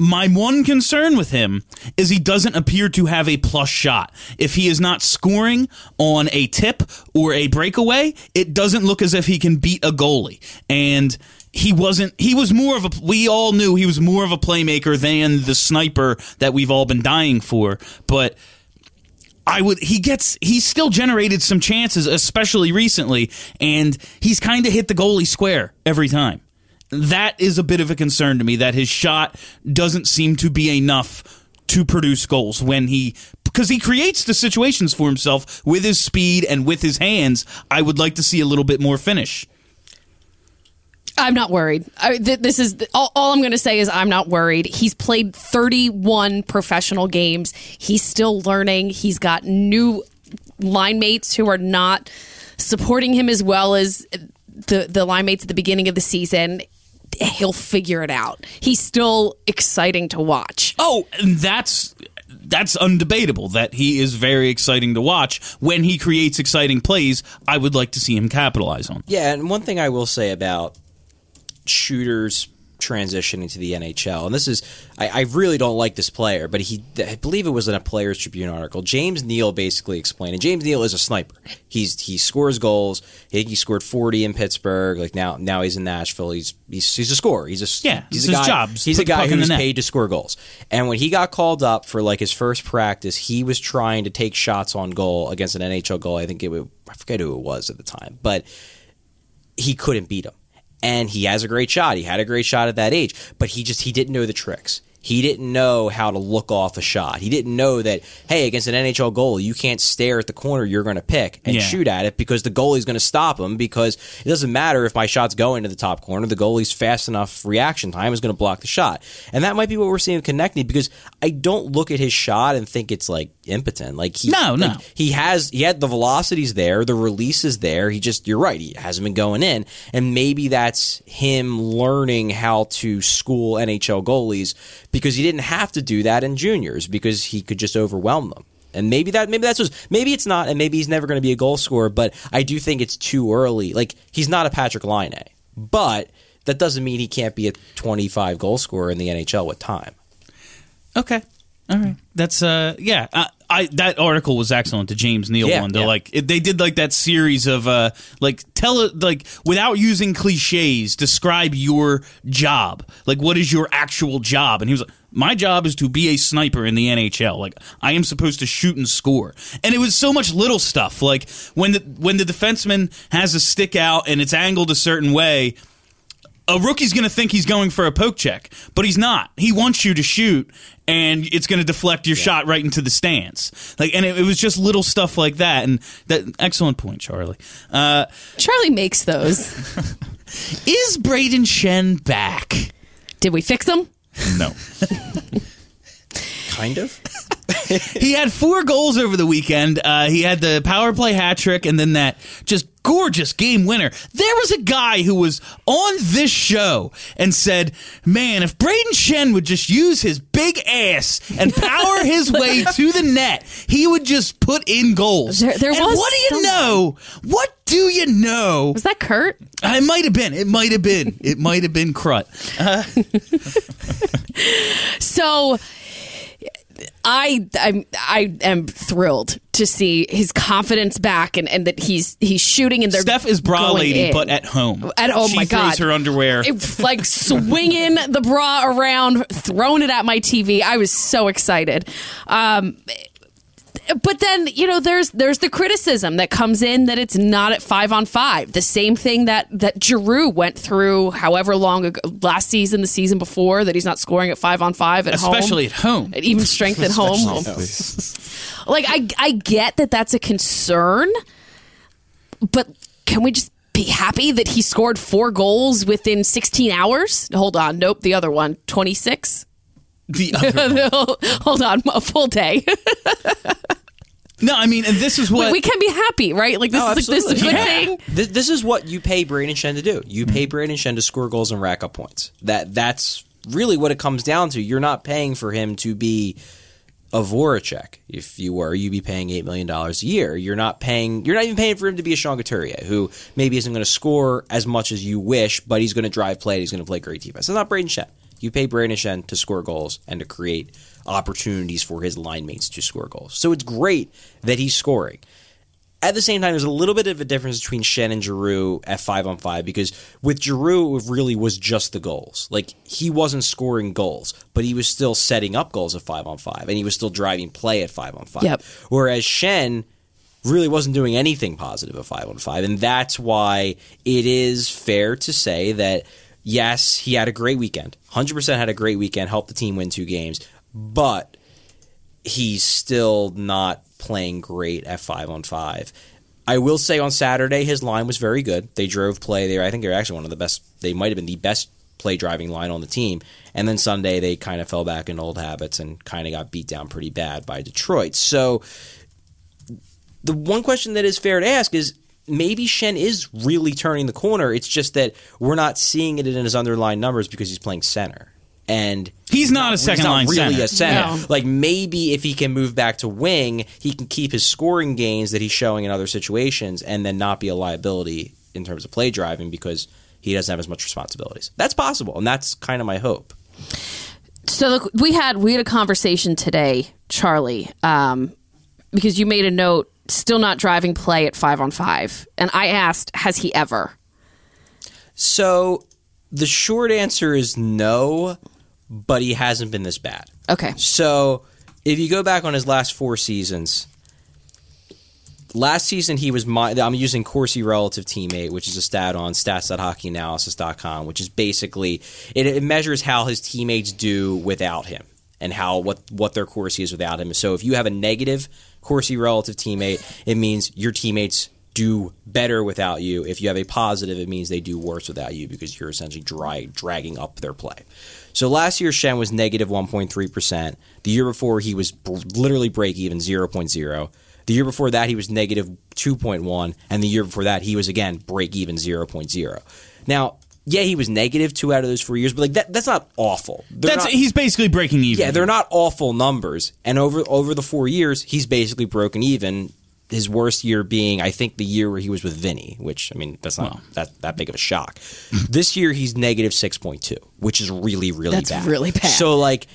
My one concern with him is he doesn't appear to have a plus shot. If he is not scoring on a tip or a breakaway, it doesn't look as if he can beat a goalie. And he wasn't, he was more of a, we all knew he was more of a playmaker than the sniper that we've all been dying for. But I would he gets he's still generated some chances, especially recently, and he's kind of hit the goalie square every time. That is a bit of a concern to me that his shot doesn't seem to be enough to produce goals when he because he creates the situations for himself with his speed and with his hands. I would like to see a little bit more finish. I'm not worried. I, th- this is all, all I'm going to say is I'm not worried. He's played 31 professional games. He's still learning. He's got new line mates who are not supporting him as well as the the line mates at the beginning of the season. He'll figure it out. He's still exciting to watch. Oh, and that's that's undebatable that he is very exciting to watch when he creates exciting plays. I would like to see him capitalize on. Yeah, and one thing I will say about shooters transitioning to the NHL, and this is I, I really don't like this player, but he I believe it was in a Players Tribune article. James Neal basically explained, and James Neal is a sniper. He's he scores goals. I think he scored forty in Pittsburgh. Like now now he's in Nashville. He's he's, he's a scorer. He's a Yeah, he's a guy, job. He's Put a guy puck in the who's paid to score goals. And when he got called up for like his first practice, he was trying to take shots on goal against an NHL goal. I think it was, I forget who it was at the time, but he couldn't beat him. And he has a great shot. He had a great shot at that age, but he just he didn't know the tricks. He didn't know how to look off a shot. He didn't know that hey, against an NHL goal, you can't stare at the corner you're going to pick and Yeah. shoot at it because the goalie's going to stop him because it doesn't matter if my shot's going to the top corner, the goalie's fast enough reaction time is going to block the shot. And that might be what we're seeing with Konecny because I don't look at his shot and think it's like impotent. Like he No, no. like, he has he had the velocities there, the release is there. He just you're right, he hasn't been going in, and maybe that's him learning how to school NHL goalies because he didn't have to do that in juniors because he could just overwhelm them. And maybe that maybe that's just maybe it's not, and maybe he's never going to be a goal scorer. But I do think it's too early. Like he's not a Patrik Laine, but that doesn't mean he can't be a 25 goal scorer in the NHL with time. Okay. All right. That's uh yeah. I, I that article was excellent. The James Neal Yeah, one. To yeah. like it, they did like that series of uh like tell it like without using cliches. Describe your job. Like what is your actual job? And he was like, my job is to be a sniper in the NHL. Like I am supposed to shoot and score. And it was so much little stuff. Like when the when the defenseman has a stick out and it's angled a certain way a rookie's going to think he's going for a poke check, but he's not. He wants you to shoot, and it's going to deflect your shot right into the stands. Like, and it, it was just little stuff like that. And that excellent point, Charlie. Uh, Charlie makes those. is Brayden Schenn back? Did we fix him? No. Kind of. he had four goals over the weekend. Uh, he had the power play hat trick, and then that just gorgeous game winner. There was a guy who was on this show and said, "Man, if Brayden Schenn would just use his big ass and power his way to the net, he would just put in goals." There- there and was what do you know? What do you know? Was that Kurt? It might have been. It might have been. It might have been Crut. So I I'm I am thrilled to see his confidence back and, and that he's he's shooting and they're Steph is bra lady, in. but at home. At oh she my god, her underwear. It- like swinging the bra around, throwing it at my TV. I was so excited. Um, but then you know there's there's the criticism that comes in that it's not at five on five. The same thing that that Giroux went through, however long ago, last season, the season before, that he's not scoring at five on five at home, Especially at home. even strength at home. Like I I get that that's a concern, but can we just be happy that he scored four goals within 16 hours? Hold on, nope, the other one, 26. The other Hold on, a full day. no, I mean, and this is what we can be happy, right? Like this Oh, is like, this is a good absolutely. thing. This, this is what you pay Brayden Schenn to do. You pay mm-hmm. Brayden Schenn to score goals and rack up points. That that's really what it comes down to. You're not paying for him to be a Voracek. If you were, you'd be paying eight million dollars a year. You're not paying. You're not even paying for him to be a Sean Couturier, who maybe isn't going to score as much as you wish, but he's going to drive play. and He's going to play great defense. That's not Brayden Schenn. You pay Brayden Schenn to score goals and to create opportunities for his line mates to score goals. So it's great that he's scoring. At the same time, there's a little bit of a difference between Schenn and Giroux at five on five because with Giroux, it really was just the goals. Like he wasn't scoring goals, but he was still setting up goals at five on five, and he was still driving play at five on five. Yep. Whereas Schenn really wasn't doing anything positive at five on five, and that's why it is fair to say that yes, he had a great weekend. Hundred percent had a great weekend, helped the team win two games, but he's still not playing great at five on five. I will say on Saturday his line was very good. They drove play. there. I think they're actually one of the best. They might have been the best play driving line on the team. And then Sunday they kind of fell back in old habits and kind of got beat down pretty bad by Detroit. So the one question that is fair to ask is maybe Schenn is really turning the corner. It's just that we're not seeing it in his underlying numbers because he's playing center. And He's not a second not line really center. a center. No. Like maybe if he can move back to wing, he can keep his scoring gains that he's showing in other situations, and then not be a liability in terms of play driving because he doesn't have as much responsibilities. That's possible, and that's kind of my hope. So look, we had we had a conversation today, Charlie, um, because you made a note. Still not driving play at five on five, and I asked, has he ever? So the short answer is no, but he hasn't been this bad. Okay, So if you go back on his last four seasons, last season he was my I'm using Corsi relative teammate, which is a stat on stats.hockeyanalysis.com, which is basically it, it measures how his teammates do without him and how what what their Corsi is without him. So if you have a negative Corsi relative teammate, it means your teammates do better without you. If you have a positive, it means they do worse without you because you're essentially dry, dragging up their play. So last year, Schenn was negative 1.3%. The year before, he was br- literally break even 0.0. The year before that, he was negative 2.1. And the year before that, he was again break even 0.0. Now, yeah, he was negative two out of those four years, but like that, that's not awful. They're That's not- he's basically breaking even. yeah, they're not awful numbers. And over over the four years, he's basically broken even. His worst year being, I think, the year where he was with Vinny, which I mean, that's not that that big of a shock. this year, he's negative six point two, which is really really That's bad. really bad. So like.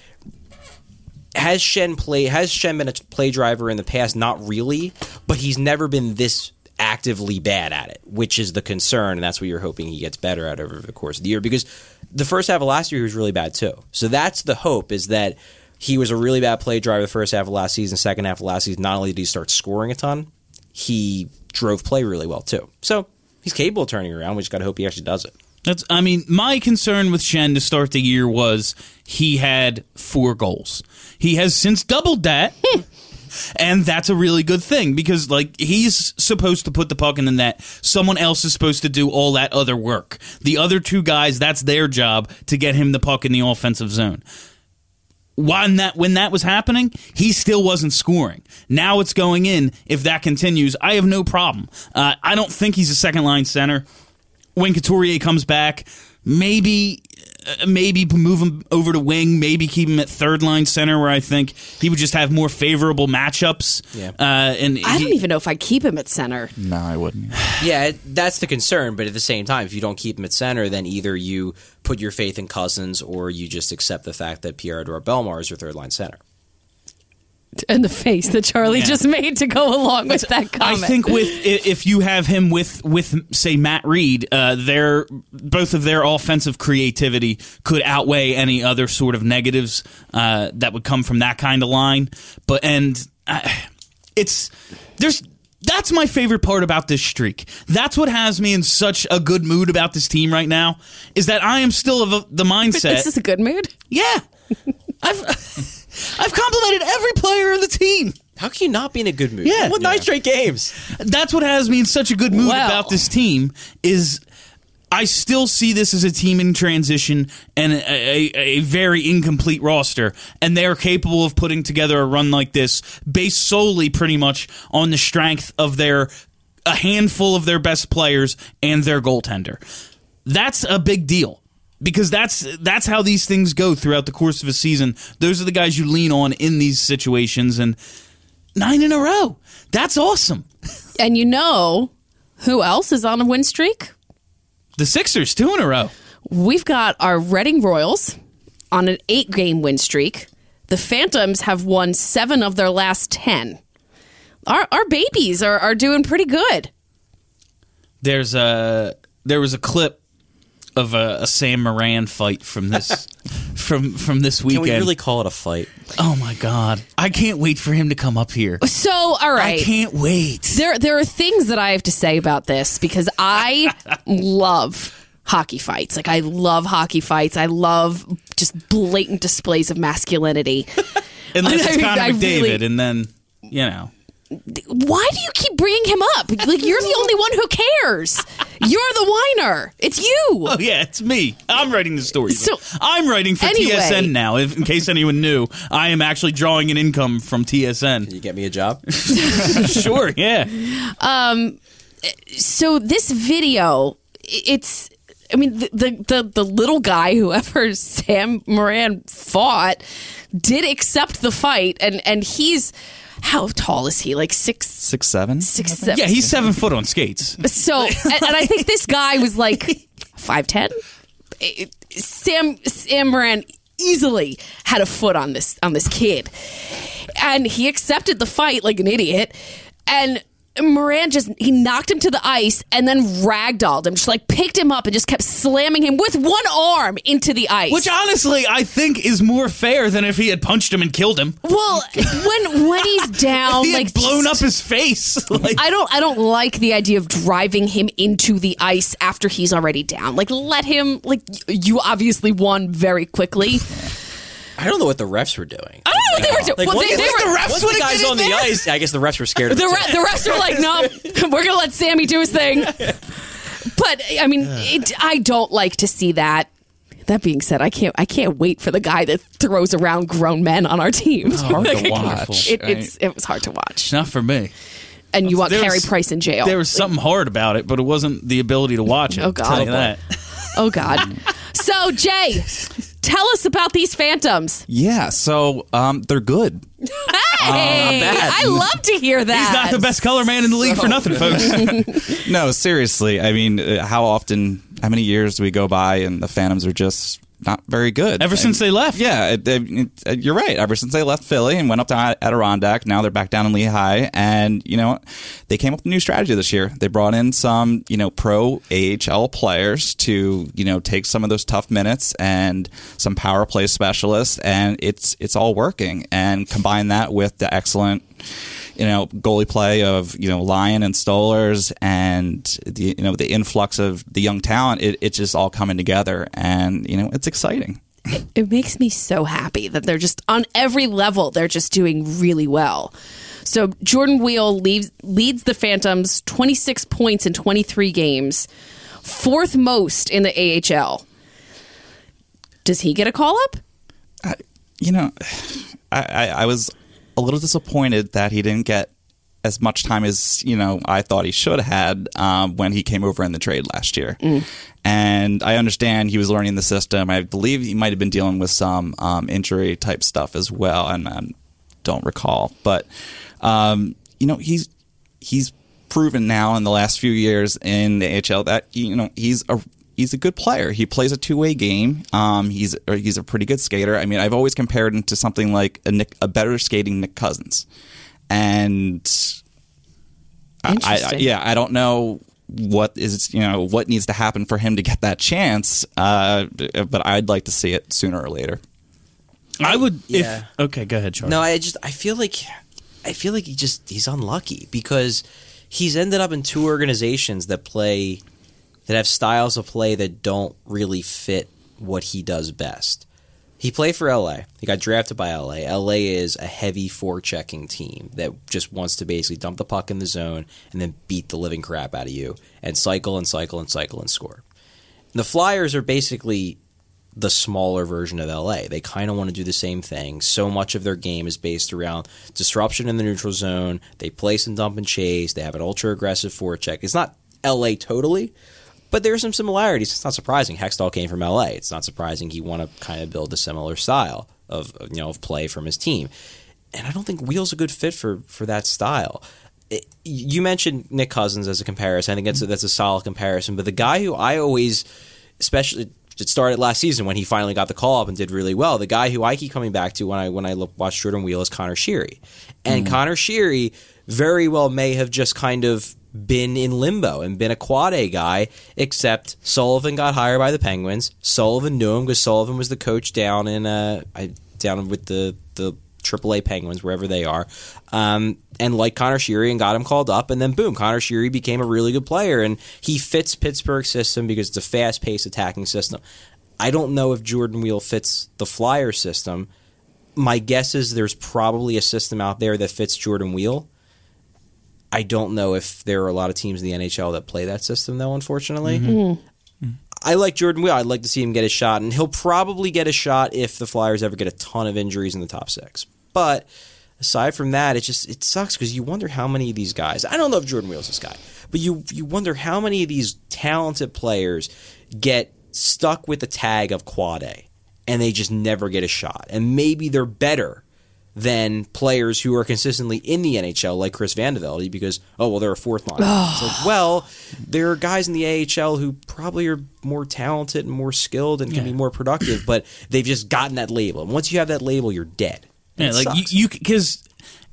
Has Schenn play? Has Schenn been a play driver in the past? Not really, but he's never been this actively bad at it, which is the concern, and that's what you're hoping he gets better at over the course of the year. Because the first half of last year he was really bad too. So that's the hope is that he was a really bad play driver the first half of last season. Second half of last season, not only did he start scoring a ton, he drove play really well too. So he's capable of turning around. We just got to hope he actually does it. That's. I mean, my concern with Schenn to start the year was he had four goals. He has since doubled that. And that's a really good thing because, like, he's supposed to put the puck in the net. Someone else is supposed to do all that other work. The other two guys, that's their job to get him the puck in the offensive zone. When that when that was happening, he still wasn't scoring. Now it's going in. If that continues, I have no problem. Uh, I don't think he's a second line center when Couturier comes back, maybe maybe move him over to wing, maybe keep him at third line center where I think he would just have more favorable matchups. Yeah. Uh, and I he- don't even know if I keep him at center. No, I wouldn't. Yeah, that's the concern. But at the same time, if you don't keep him at center, then either you put your faith in Cousins or you just accept the fact that Pierre Edouard Bellemare is your third line center. And the face that Charlie Yeah. just made to go along with that comment. I think with if you have him with with say Matt Read, uh, their both of their offensive creativity could outweigh any other sort of negatives uh, that would come from that kind of line. But and. Uh, it's there's that's my favorite part about this streak. That's what has me in such a good mood about this team right now. Is that I am still of a- the mindset. This is a good mood. yeah, I've I've complimented every player on the team. How can you not be in a good mood? Yeah. What nine straight games? That's what has me in such a good mood Well. about this team. Is I still see this as a team in transition and a, a, a very incomplete roster, and they are capable of putting together a run like this based solely pretty much on the strength of their a handful of their best players and their goaltender. That's a big deal because that's that's how these things go throughout the course of a season. Those are the guys you lean on in these situations, and nine in a row. That's awesome. And you know who else is on a win streak? The Sixers, two in a row. We've got our Reading Royals on an eight game win streak. The Phantoms have won seven of their last 10. Our, our babies are, are doing pretty good. There's a there was a clip of a, a Sam Morin fight from this from from this weekend. Can weekend. we really call it a fight? oh my god! I can't wait for him to come up here. So, all right. I can't wait. There, there are things that I have to say about this because I love hockey fights. Like, I love hockey fights. I love just blatant displays of masculinity. Unless it's I- Connor I McDavid, really- and then you know. Why do you keep bringing him up? Like, you're the only one who cares. You're the whiner. It's you. Oh yeah, it's me. I'm writing the story. So- I'm writing for Anyway. TSN now. If, in case anyone knew, I am actually drawing an income from TSN. You get me a job? sure, yeah. Um. so this video it's i mean the, the the the little guy whoever sam morin fought did accept the fight and and he's how tall is he? Like six Six seven. six Yeah, he's seven foot on skates. so and, and i think this guy was like 5'10 sam sam morin easily had a foot on this on this kid. And he accepted the fight like an idiot. And Morin just he knocked him to the ice and then ragdolled him, just like picked him up and just kept slamming him with one arm into the ice. Which honestly, I think is more fair than if he had punched him and killed him. well, when when he's down, he had like blown just- up his face. like, I don't I don't like the idea of driving him into the ice after he's already down. Like let him like you obviously won very quickly. I don't know what the refs were doing. I don't know what they were doing. Like, well, once they, they the were refs once the would've guys been on the ice, I guess the refs were scared of the, it. re- the rest are like, no, we're gonna let Sammy do his thing. But I mean, it, I don't like to see that. That being said, I can't. I can't wait for the guy that throws around grown men on our team. It's hard to watch, It, it's it was hard to watch, not for me. and you want There Carey was- Price in jail. There was something hard about it, but it wasn't the ability to watch it. Oh, God. tell you that. oh God. so Jay, tell us about these phantoms. Yeah. So um, they're good. Hey, I love to hear that. He's not the best color man in the league for nothing, folks. No, seriously. I mean, uh, how often, how many years do we go by and the Phantoms are just not very good? Ever And- since they left. Yeah, it, it, it- you're right. Ever since they left Philly and went up to Adirondack, now they're back down in Lehigh, and you know they came up with a new strategy this year. They brought in some you know pro AHL players to you know take some of those tough minutes and some power play specialists, and it's it's all working. And combine that with the excellent you know goalie play of you know Lyon and Stolarz and the you know the influx of the young talent. It, it's just all coming together, and you know it's exciting. it makes me so happy that they're just on every level they're just doing really well so jordan weal leaves, leads the phantoms 26 points in 23 games fourth most in the ahl does he get a call up you know, I, I, I was a little disappointed that he didn't get as much time as you know I thought he should have had um, when he came over in the trade last year. And I understand he was learning the system. I believe he might have been dealing with some um, injury type stuff as well, and I don't recall. But um, you know, he's he's proven now in the last few years in the AHL that you know he's a he's a good player. He plays a two way game. Um, he's he's a pretty good skater. I mean, I've always compared him to something like a Nick, a better skating Nick Cousins, and I, I, yeah, I don't know what is you know what needs to happen for him to get that chance, uh, but I'd like to see it sooner or later. I would. Yeah. If okay, go ahead, Charlie. No, I just I feel like I feel like he just he's unlucky because he's ended up in two organizations that play that have styles of play that don't really fit what he does best. He played for LA. He got drafted by LA. LA is a heavy forechecking team that just wants to basically dump the puck in the zone and then beat the living crap out of you and cycle and cycle and cycle and score. The Flyers are basically the smaller version of LA. They kind of want to do the same thing. So much of their game is based around disruption in the neutral zone. They place and dump and chase. They have an ultra aggressive forecheck. It's not LA totally, but there are some similarities. It's not surprising. Hextall came from LA. It's not surprising he want to kind of build a similar style of you know of play from his team. And I don't think Weal's a good fit for for that style. It, you mentioned Nick Cousins as a comparison. I think that's a, that's a solid comparison. But the guy who I always, especially it started last season when he finally got the call up and did really well. The guy who I keep coming back to when I when I look, watch Jordan Weal is Connor Sheary, and mm-hmm. Connor Sheary very well may have just kind of been in limbo and been a quad A guy, except Sullivan got hired by the Penguins. Sullivan knew him because Sullivan was the coach down in uh down with the the AAA Penguins wherever they are, um, and like Connor Sheary and got him called up, and then boom, Connor Sheary became a really good player, and he fits Pittsburgh's system because it's a fast paced attacking system. I don't know if Jordan Weal fits the Flyer system. My guess is there's probably a system out there that fits Jordan Weal. I don't know if there are a lot of teams in the NHL that play that system, though. Unfortunately, mm-hmm. hmm. I like Jordan Weal. I'd like to see him get a shot, and he'll probably get a shot if the Flyers ever get a ton of injuries in the top six. But aside from that, it just it sucks because you wonder how many of these guys. I don't know if Jordan Weal's this guy, but you you wonder how many of these talented players get stuck with the tag of quad A, and they just never get a shot. And maybe they're better than players who are consistently in the NHL, like Chris Vandevelde, because oh well, they're a fourth line. it's like well, there are guys in the AHL who probably are more talented and more skilled and can be more productive, but they've just gotten that label. And once you have that label, you're dead. Yeah, It like sucks. you, because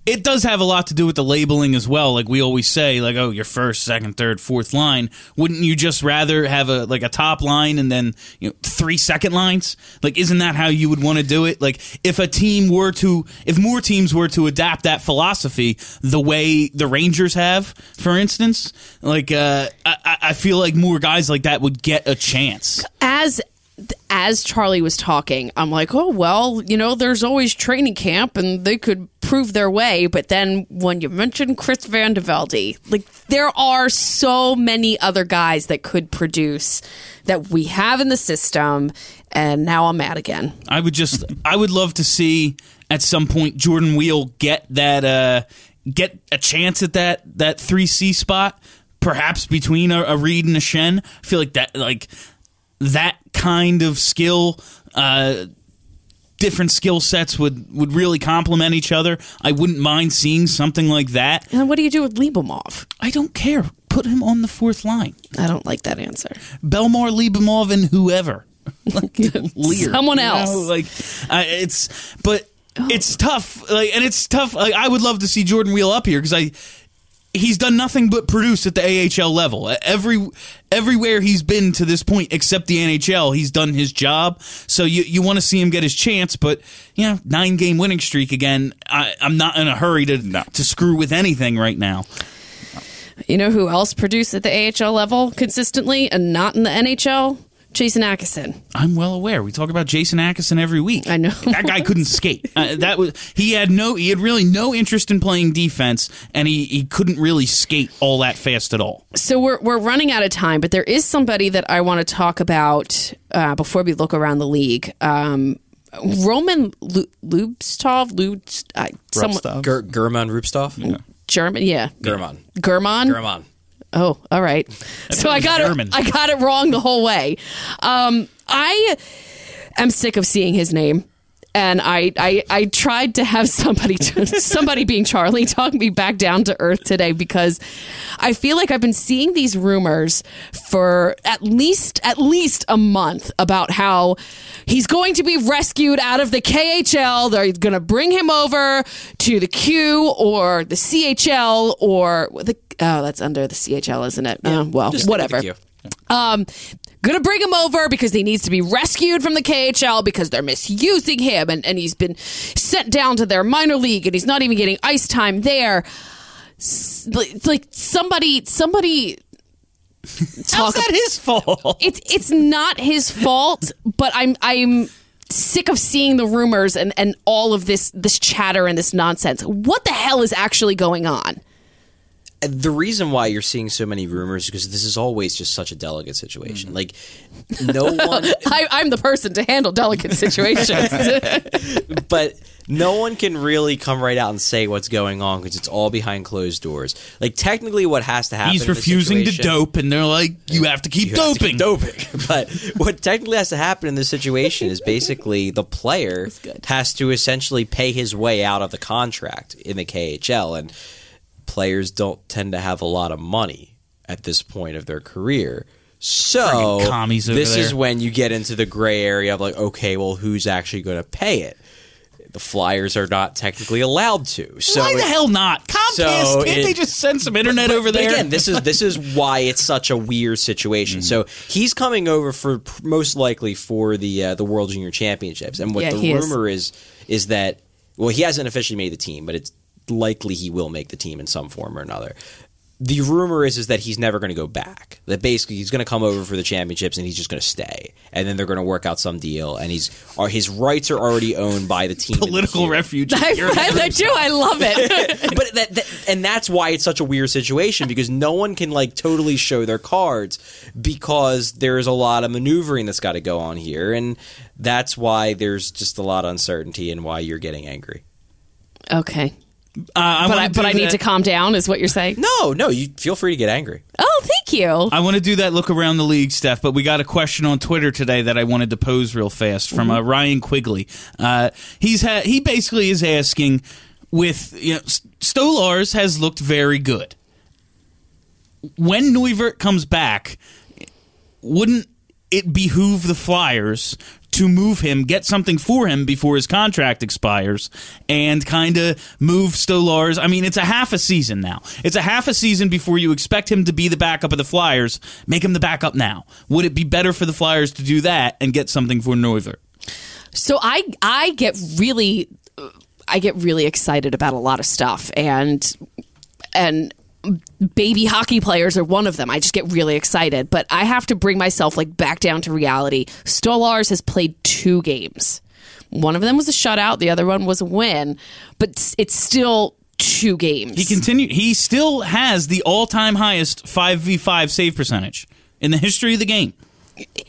it does have a lot to do with the labeling as well. Like we always say, like oh, your first, second, third, fourth line. Wouldn't you just rather have a like a top line and then you know three second lines? Like, isn't that how you would want to do it? Like, if a team were to, if more teams were to adapt that philosophy the way the Rangers have, for instance, like uh, I, I- I feel like more guys like that would get a chance. as as Charlie was talking, I'm like, oh well, you know, there's always training camp, and they could prove their way. But then when you mentioned Chris Vandevelde, like there are so many other guys that could produce that we have in the system, and now I'm mad again. I would just I would love to see at some point Jordan Weal get that uh get a chance at that that 3C spot perhaps between a, a Read and a Schenn. I feel like that like that kind of skill uh different skill sets would would really complement each other. I wouldn't mind seeing something like that. And what do you do with Lyubimov? I don't care. Put him on the fourth line. I don't like that answer. Bellemare Lyubimov and whoever. like Lear, Someone you know? else. Like I it's but it's tough. Like and it's tough. Like I would love to see Jordan Weal up here because I he's done nothing but produce at the AHL level. Every everywhere he's been to this point except the NHL, he's done his job. So you you want to see him get his chance, but you know, nine game winning streak again. I, I'm not in a hurry to No. to screw with anything right now. You know who else produced at the AHL level consistently and not in the NHL? Jason Atkinson. I'm well aware. We talk about Jason Atkinson every week. I know. that guy couldn't skate. Uh, that was he had no he had really no interest in playing defense, and he he couldn't really skate all that fast at all. So we're we're running out of time, but there is somebody that I want to talk about uh, before we look around the league. Um, Roman Lu- Lubstov, Lubst, uh, someone Ger- German Rubtsov? German, yeah, German. German. German. Oh, all right. so I got German. it. I got it wrong the whole way. Um, I am sick of seeing his name, and I I, I tried to have somebody somebody being Charlie talk me back down to earth today because I feel like I've been seeing these rumors for at least at least a month about how he's going to be rescued out of the KHL. They're going to bring him over to the Q or the CHL or the oh that's under the CHL, isn't it? Uh, well, whatever. Um, gonna bring him over because he needs to be rescued from the KHL because they're misusing him and, and he's been sent down to their minor league and he's not even getting ice time there. S- Like somebody somebody How's that his fault? it's it's not his fault, but I'm I'm sick of seeing the rumors and, and all of this this chatter and this nonsense. What the hell is actually going on? The reason why you're seeing so many rumors is because this is always just such a delicate situation. Mm-hmm. Like, no one, I, I'm the person to handle delicate situations. but no one can really come right out and say what's going on because it's all behind closed doors. Like, technically, what has to happen? He's in this refusing to dope, and they're like, "You have to keep you have to doping." keep doping. But what technically has to happen in this situation is basically the player has to essentially pay his way out of the contract in the KHL, and players don't tend to have a lot of money at this point of their career. So Friggin' commies over this is when you get into the gray area of like, okay, well, who's actually going to pay it? The Flyers are not technically allowed to. So Why the it- hell not? Comcast, So can't it- they just send some internet but- over but there? Again, this is this is why it's such a weird situation. Mm. So he's coming over for most likely for the uh, the World Junior Championships, and what Yeah, the he is. rumor is. is that well, he hasn't officially made the team, but it's likely he will make the team in some form or another. The rumor is is that he's never going to go back. That basically he's going to come over for the championships and he's just going to stay, and then they're going to work out some deal, and he's or his rights are already owned by the team. Political here refugee. I, I do. I love it. but that, that and that's why it's such a weird situation because no one can like totally show their cards because there's a lot of maneuvering that's got to go on here and that's why there's just a lot of uncertainty and why you're getting angry. okay, Uh, I but I, but I need to calm down. Is what you're saying? No, no, you feel free to get angry. Oh, thank you. I want to do that look around the league, Steph, but we got a question on Twitter today that I wanted to pose real fast from uh, Ryan Quigley. Uh, he's ha- he basically is asking with you know Stolarz has looked very good. When Neuvirth comes back, wouldn't it behoove the Flyers to move him, get something for him before his contract expires, and kind of move Stolarz? I mean, it's a half a season now. It's a half a season before you expect him to be the backup of the Flyers. Make him the backup now. Would it be better for the Flyers to do that and get something for Neuvirth? So I I get really I get really excited about a lot of stuff and and baby hockey players are one of them. I just get really excited, but I have to bring myself like back down to reality. Stolarz has played two games. One of them was a shutout, the other one was a win, but it's- still two games. He continued. He still has the all-time highest five v five save percentage in the history of the game.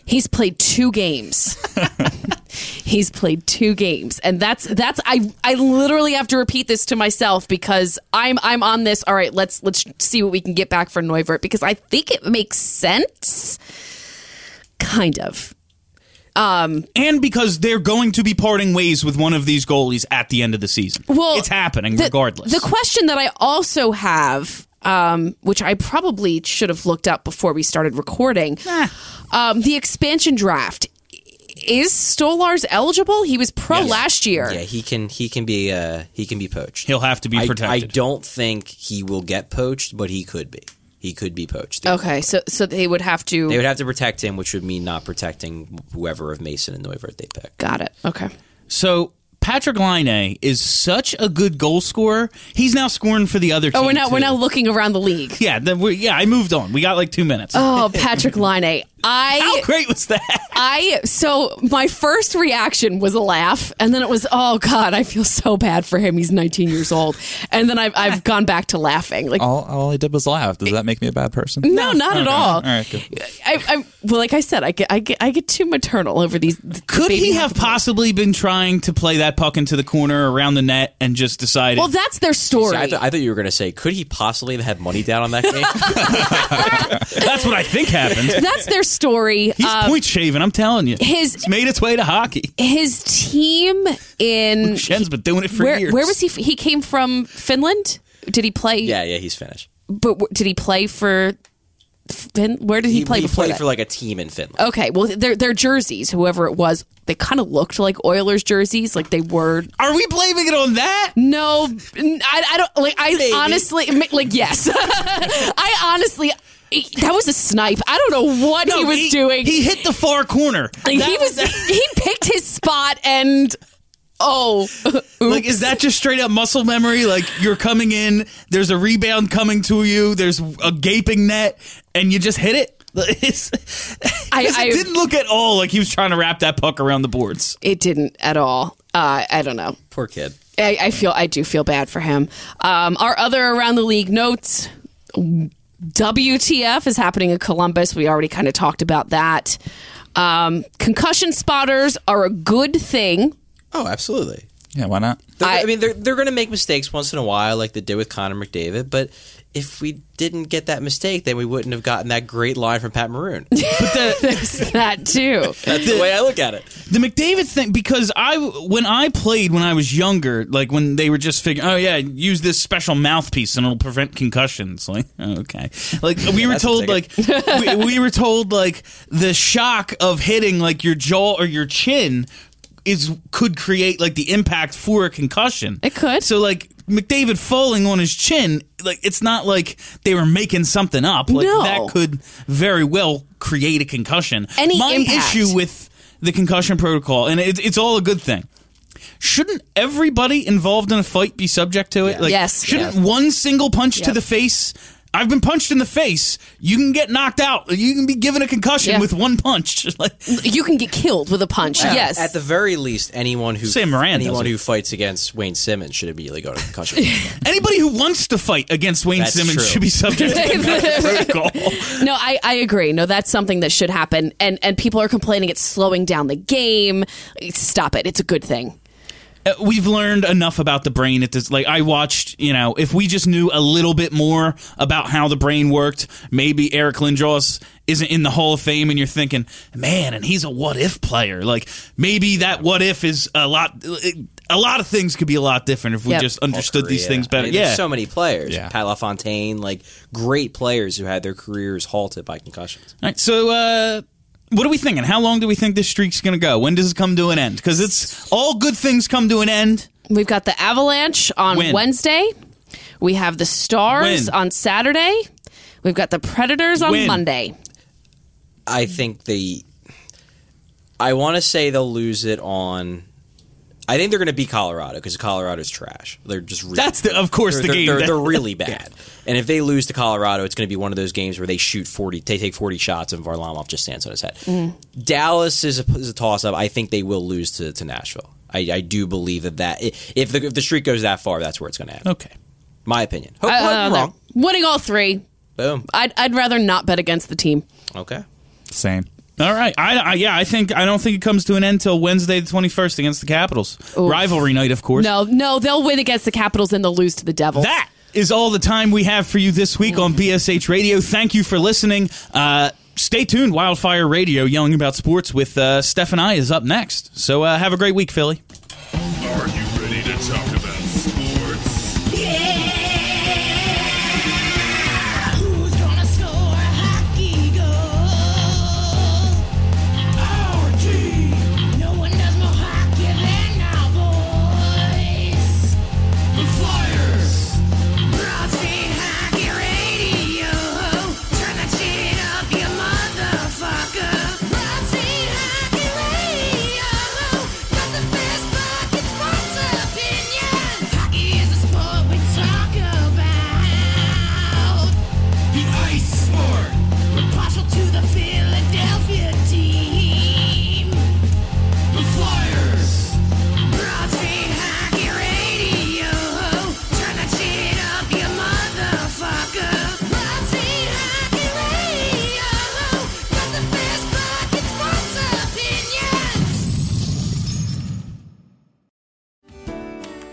He's played two games. He's played two games, and that's that's I I literally have to repeat this to myself because I'm I'm on this. All right, let's let's see what we can get back for Neuvirth because I think it makes sense, kind of. Um, and because they're going to be parting ways with one of these goalies at the end of the season. Well, it's happening the- regardless. The question that I also have, um, which I probably should have looked up before we started recording, um, the expansion draft. Is Stolarz eligible? He was pro last year. Yeah, he can he can be uh he can be poached. He'll have to be I, I don't think he will get poached, but he could be. He could be poached. Okay, so so they would have to. They would have to protect him, which would mean not protecting whoever of Mason and Neuvirth they pick. Got it. Okay. so Patrik Laine is such a good goal scorer. He's now scoring for the other team. Oh, we're now we're now looking around the league. Yeah, then we yeah. I moved on. We got like two minutes. Oh, Patrik Laine. I How great was that? I so my first reaction was a laugh, and then it was, oh God, I feel so bad for him. He's 19 years old, and then I've I've gone back to laughing. Like, All, all I did was laugh. Does that make me a bad person? no, not at all. All right, good. I, I well, like I said, I get I get I get too maternal over these. Could baby he have hockey possibly been trying to play that puck into the corner around the net and just decided? Well, that's their story. I, th- I thought you were going to say, could he possibly have had money down on that game? that's what I think happened. that's their story. He's Um, point shaving. I'm telling you, his it's made its way to hockey. his team in Schenn's been doing it for where years. where was he? He came from Finland. Did he play? yeah, yeah, he's Finnish. but w- did he play for? Fin- where did he, He, play he before played that? for like a team in Finland. Okay, well, their their jerseys, whoever it was, they kind of looked like Oilers jerseys, like they were. Are we blaming it on that? No, I, I don't like. I honestly, like, yes, I honestly, that was a snipe. I don't know what he was doing. He hit the far corner. he was he picked his spot and oh Like, is that just straight up muscle memory? Like, you're coming in, there's a rebound coming to you, there's a gaping net, and you just hit it? It's, I- 'cause I- it didn't look at all like he was trying to wrap that puck around the boards. it didn't at all. Uh, I don't know. Poor kid. I, I feel I do feel bad for him. Um, our other around the league notes. WTF is happening in Columbus. We already kind of talked about that. Um, concussion spotters are a good thing. Oh, absolutely. Yeah, why not? They're- I- I, mean, they're they're going to make mistakes once in a while, like they did with Connor McDavid. But if we didn't get that mistake, then we wouldn't have gotten that great line from Pat Maroon. But the, There's that too. That's the way I look at it. the McDavid thing, because I, when I played when I was younger, like when they were just figuring, oh yeah, use this special mouthpiece and it'll prevent concussions. Like, okay. Like, we were told, like, we, we were told, like, the shock of hitting, like, your jaw or your chin is could create like the impact for a concussion. It could. So like McDavid falling on his chin, like it's not like they were making something up. Like No. that could very well create a concussion. Any My impact. issue with the concussion protocol, and it, it's all a good thing. Shouldn't everybody involved in a fight be subject to it? Like, Yes. Shouldn't one single punch to the face? I've been punched in the face. You can get knocked out. You can be given a concussion Yeah. with one punch. like, You can get killed with a punch. Yes. At the very least, anyone who Sam Morin anyone who fights against Wayne Simmonds should immediately go to concussion. anybody who wants to fight against Wayne That's Simmonds true. should be subject to concussion protocol. no, I, I agree. No, that's something that should happen. And and people are complaining it's slowing down the game. Stop it. It's a good thing. Uh, we've learned enough about the brain at this like i watched you know if we just knew a little bit more about how the brain worked maybe eric lindros isn't in the hall of fame and you're thinking man and he's a what if player like maybe that what if is a lot a lot of things could be a lot different if we Yep. just understood these things better I mean, yeah There's so many players. Yeah. Pat LaFontaine, like great players who had their careers halted by concussions. All right, so uh what are we thinking? How long do we think this streak's going to go? When does it come to an end? Because it's all good things come to an end. We've got the Avalanche on When? Wednesday. We have the Stars When? on Saturday. We've got the Predators on When? Monday. I think the I want to say they'll lose it on. I think they're going to beat Colorado because Colorado's trash. They're just really, That's the- of course, they're, the they're- game They're, that- they're really bad. And if they lose to Colorado, it's going to be one of those games where they shoot forty, they take forty shots, and Varlamov just stands on his head. Mm-hmm. Dallas is a, is a toss up. I think they will lose to, to Nashville. I, I do believe that that if the, if the streak goes that far, that's where it's going to end. Okay. My opinion. Hope I- I I'm don't wrong. Winning all three. Boom. I'd, I'd rather not bet against the team. Okay. Same. All right. I, I yeah, I think I don't think it comes to an end till Wednesday the 21st against the Capitals. Rivalry night, of course. No, no, they'll win against the Capitals and they'll lose to the Devils. That is all the time we have for you this week on BSH Radio. Thank you for listening. Uh, stay tuned. Wildfire Radio, yelling about sports with uh, Steph and I is up next. So uh, have a great week, Philly. Are you ready to talk